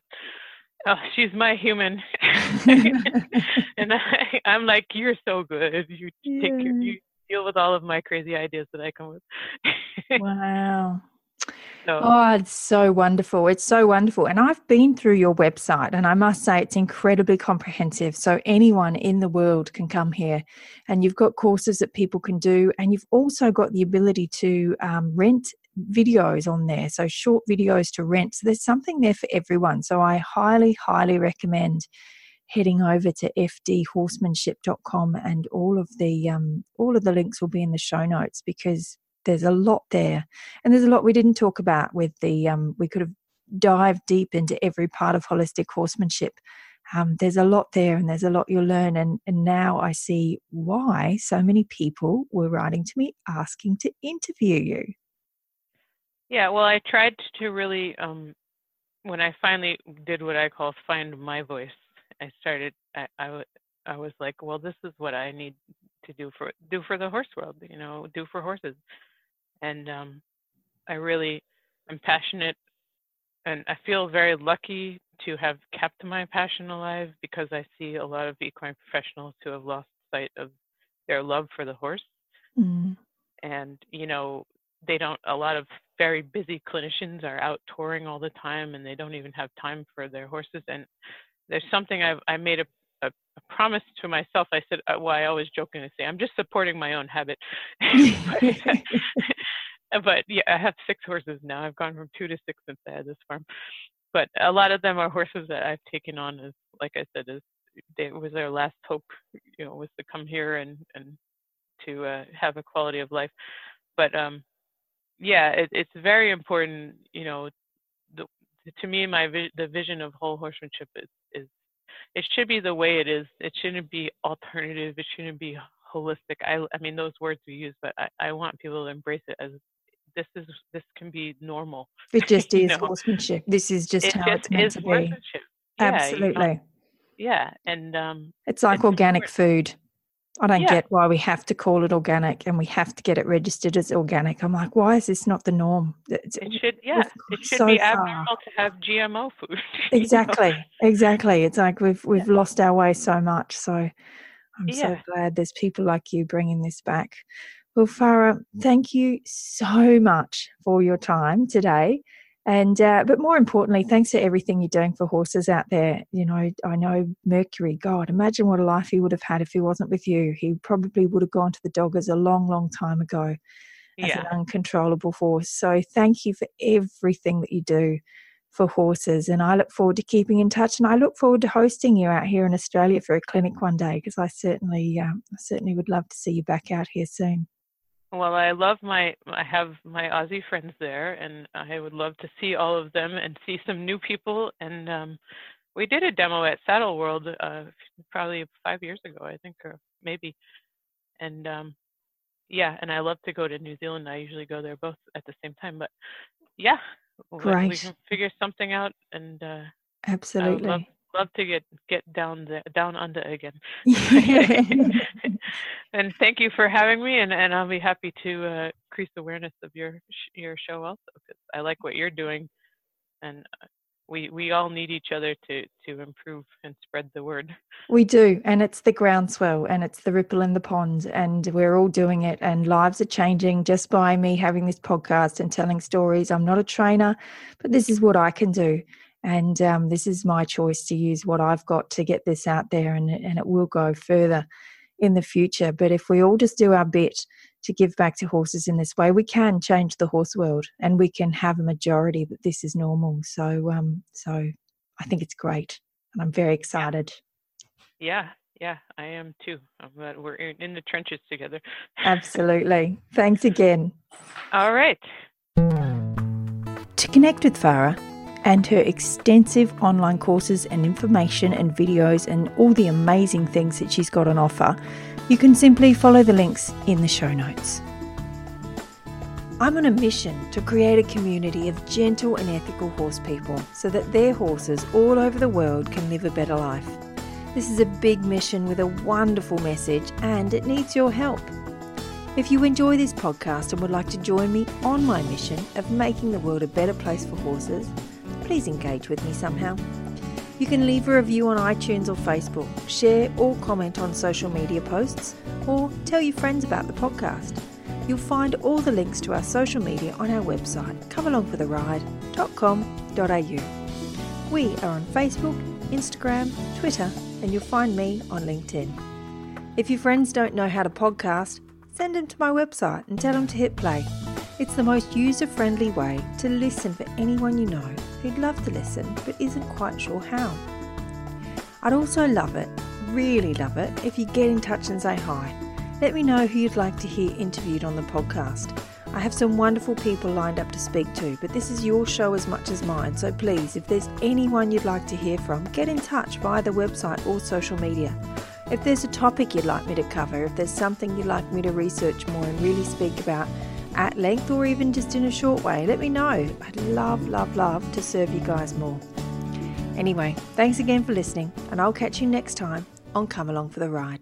oh, she's my human. [LAUGHS] and I, I'm like, you're so good. You yeah. take care, you deal with all of my crazy ideas that I come with. [LAUGHS] wow. Oh, it's so wonderful. It's so wonderful. And I've been through your website and I must say it's incredibly comprehensive. So anyone in the world can come here and you've got courses that people can do. And you've also got the ability to um, rent videos on there. So short videos to rent. So there's something there for everyone. So I highly, highly recommend heading over to fdhorsemanship.com and all of the um, all of the links will be in the show notes because there's a lot there. And there's a lot we didn't talk about with the um, we could have dived deep into every part of holistic horsemanship. Um, there's a lot there and there's a lot you'll learn. And, and now i see why so many people were writing to me asking to interview you. Yeah well i tried to really um, when i finally did what i call find my voice i started I, I, I was like well this is what i need to do for do for the horse world you know do for horses and um, I really am passionate, and I feel very lucky to have kept my passion alive because I see a lot of equine professionals who have lost sight of their love for the horse, mm-hmm. and you know they don't. A lot of very busy clinicians are out touring all the time, and they don't even have time for their horses. And there's something I've I made a a, a, promise to myself. I said, uh, well, I always jokingly say, I'm just supporting my own habit. [LAUGHS] [LAUGHS] but yeah, I have six horses now. I've gone from two to six since I had this farm. But a lot of them are horses that I've taken on as, like I said, as it was their last hope, you know, was to come here and and to uh, have a quality of life. But um, yeah, it, it's very important. You know, the, to me, my vi- the vision of whole horsemanship is it should be the way it is. It shouldn't be alternative. It shouldn't be holistic. I I mean those words we use, but I, I want people to embrace it as this is this can be normal. It [LAUGHS] just is know? horsemanship. This is just it how just it's meant to be. Yeah, Absolutely. You know, yeah, and um, it's like organic important. food. I don't yeah. get why we have to call it organic and we have to get it registered as organic. I'm like, why is this not the norm? It's, it should, yeah, it should so be abnormal to have GMO food. [LAUGHS] exactly, know? exactly. It's like we've we've yeah. lost our way so much. So I'm yeah. so glad there's people like you bringing this back. Well, Farah, thank you so much for your time today. And uh, but more importantly, thanks for everything you're doing for horses out there. You know, I know Mercury. God, imagine what a life he would have had if he wasn't with you. He probably would have gone to the doggers a long, long time ago as yeah. an uncontrollable horse. So thank you for everything that you do for horses. And I look forward to keeping in touch. And I look forward to hosting you out here in Australia for a clinic one day because I certainly, uh, I certainly would love to see you back out here soon. Well, I love my I have my Aussie friends there, and I would love to see all of them and see some new people. And um, we did a demo at Saddle World uh, probably five years ago, I think, or maybe. And um, yeah, and I love to go to New Zealand. I usually go there both at the same time. But yeah, Great. we can figure something out. And uh, absolutely, love, love to get get down the down under again. [LAUGHS] [LAUGHS] and thank you for having me, and, and I'll be happy to uh, increase awareness of your your show also because I like what you're doing, and uh, we we all need each other to to improve and spread the word. We do, and it's the groundswell, and it's the ripple in the pond, and we're all doing it, and lives are changing just by me having this podcast and telling stories. I'm not a trainer, but this is what I can do and um, this is my choice to use what I've got to get this out there, and, and it will go further in the future. But if we all just do our bit to give back to horses in this way, we can change the horse world, and we can have a majority that this is normal. So, um, so I think it's great, and I'm very excited. Yeah, yeah, I am too. I'm glad we're in the trenches together. Absolutely. Thanks again. All right. To connect with Farah and her extensive online courses and information and videos and all the amazing things that she's got on offer, you can simply follow the links in the show notes. I'm on a mission to create a community of gentle and ethical horse people so that their horses all over the world can live a better life. This is a big mission with a wonderful message and it needs your help. If you enjoy this podcast and would like to join me on my mission of making the world a better place for horses, please engage with me somehow. You can leave a review on iTunes or Facebook, share or comment on social media posts, or tell your friends about the podcast. You'll find all the links to our social media on our website, comealongfortheride.com.au. We are on Facebook, Instagram, Twitter, and you'll find me on LinkedIn. If your friends don't know how to podcast, send them to my website and tell them to hit play. It's the most user friendly way to listen for anyone you know who'd love to listen but isn't quite sure how. I'd also love it, really love it, if you get in touch and say hi. Let me know who you'd like to hear interviewed on the podcast. I have some wonderful people lined up to speak to, but this is your show as much as mine, so please, if there's anyone you'd like to hear from, get in touch via the website or social media. If there's a topic you'd like me to cover, if there's something you'd like me to research more and really speak about at length or even just in a short way, let me know. I'd love, love, love to serve you guys more. Anyway, thanks again for listening, and I'll catch you next time on Come Along for the Ride.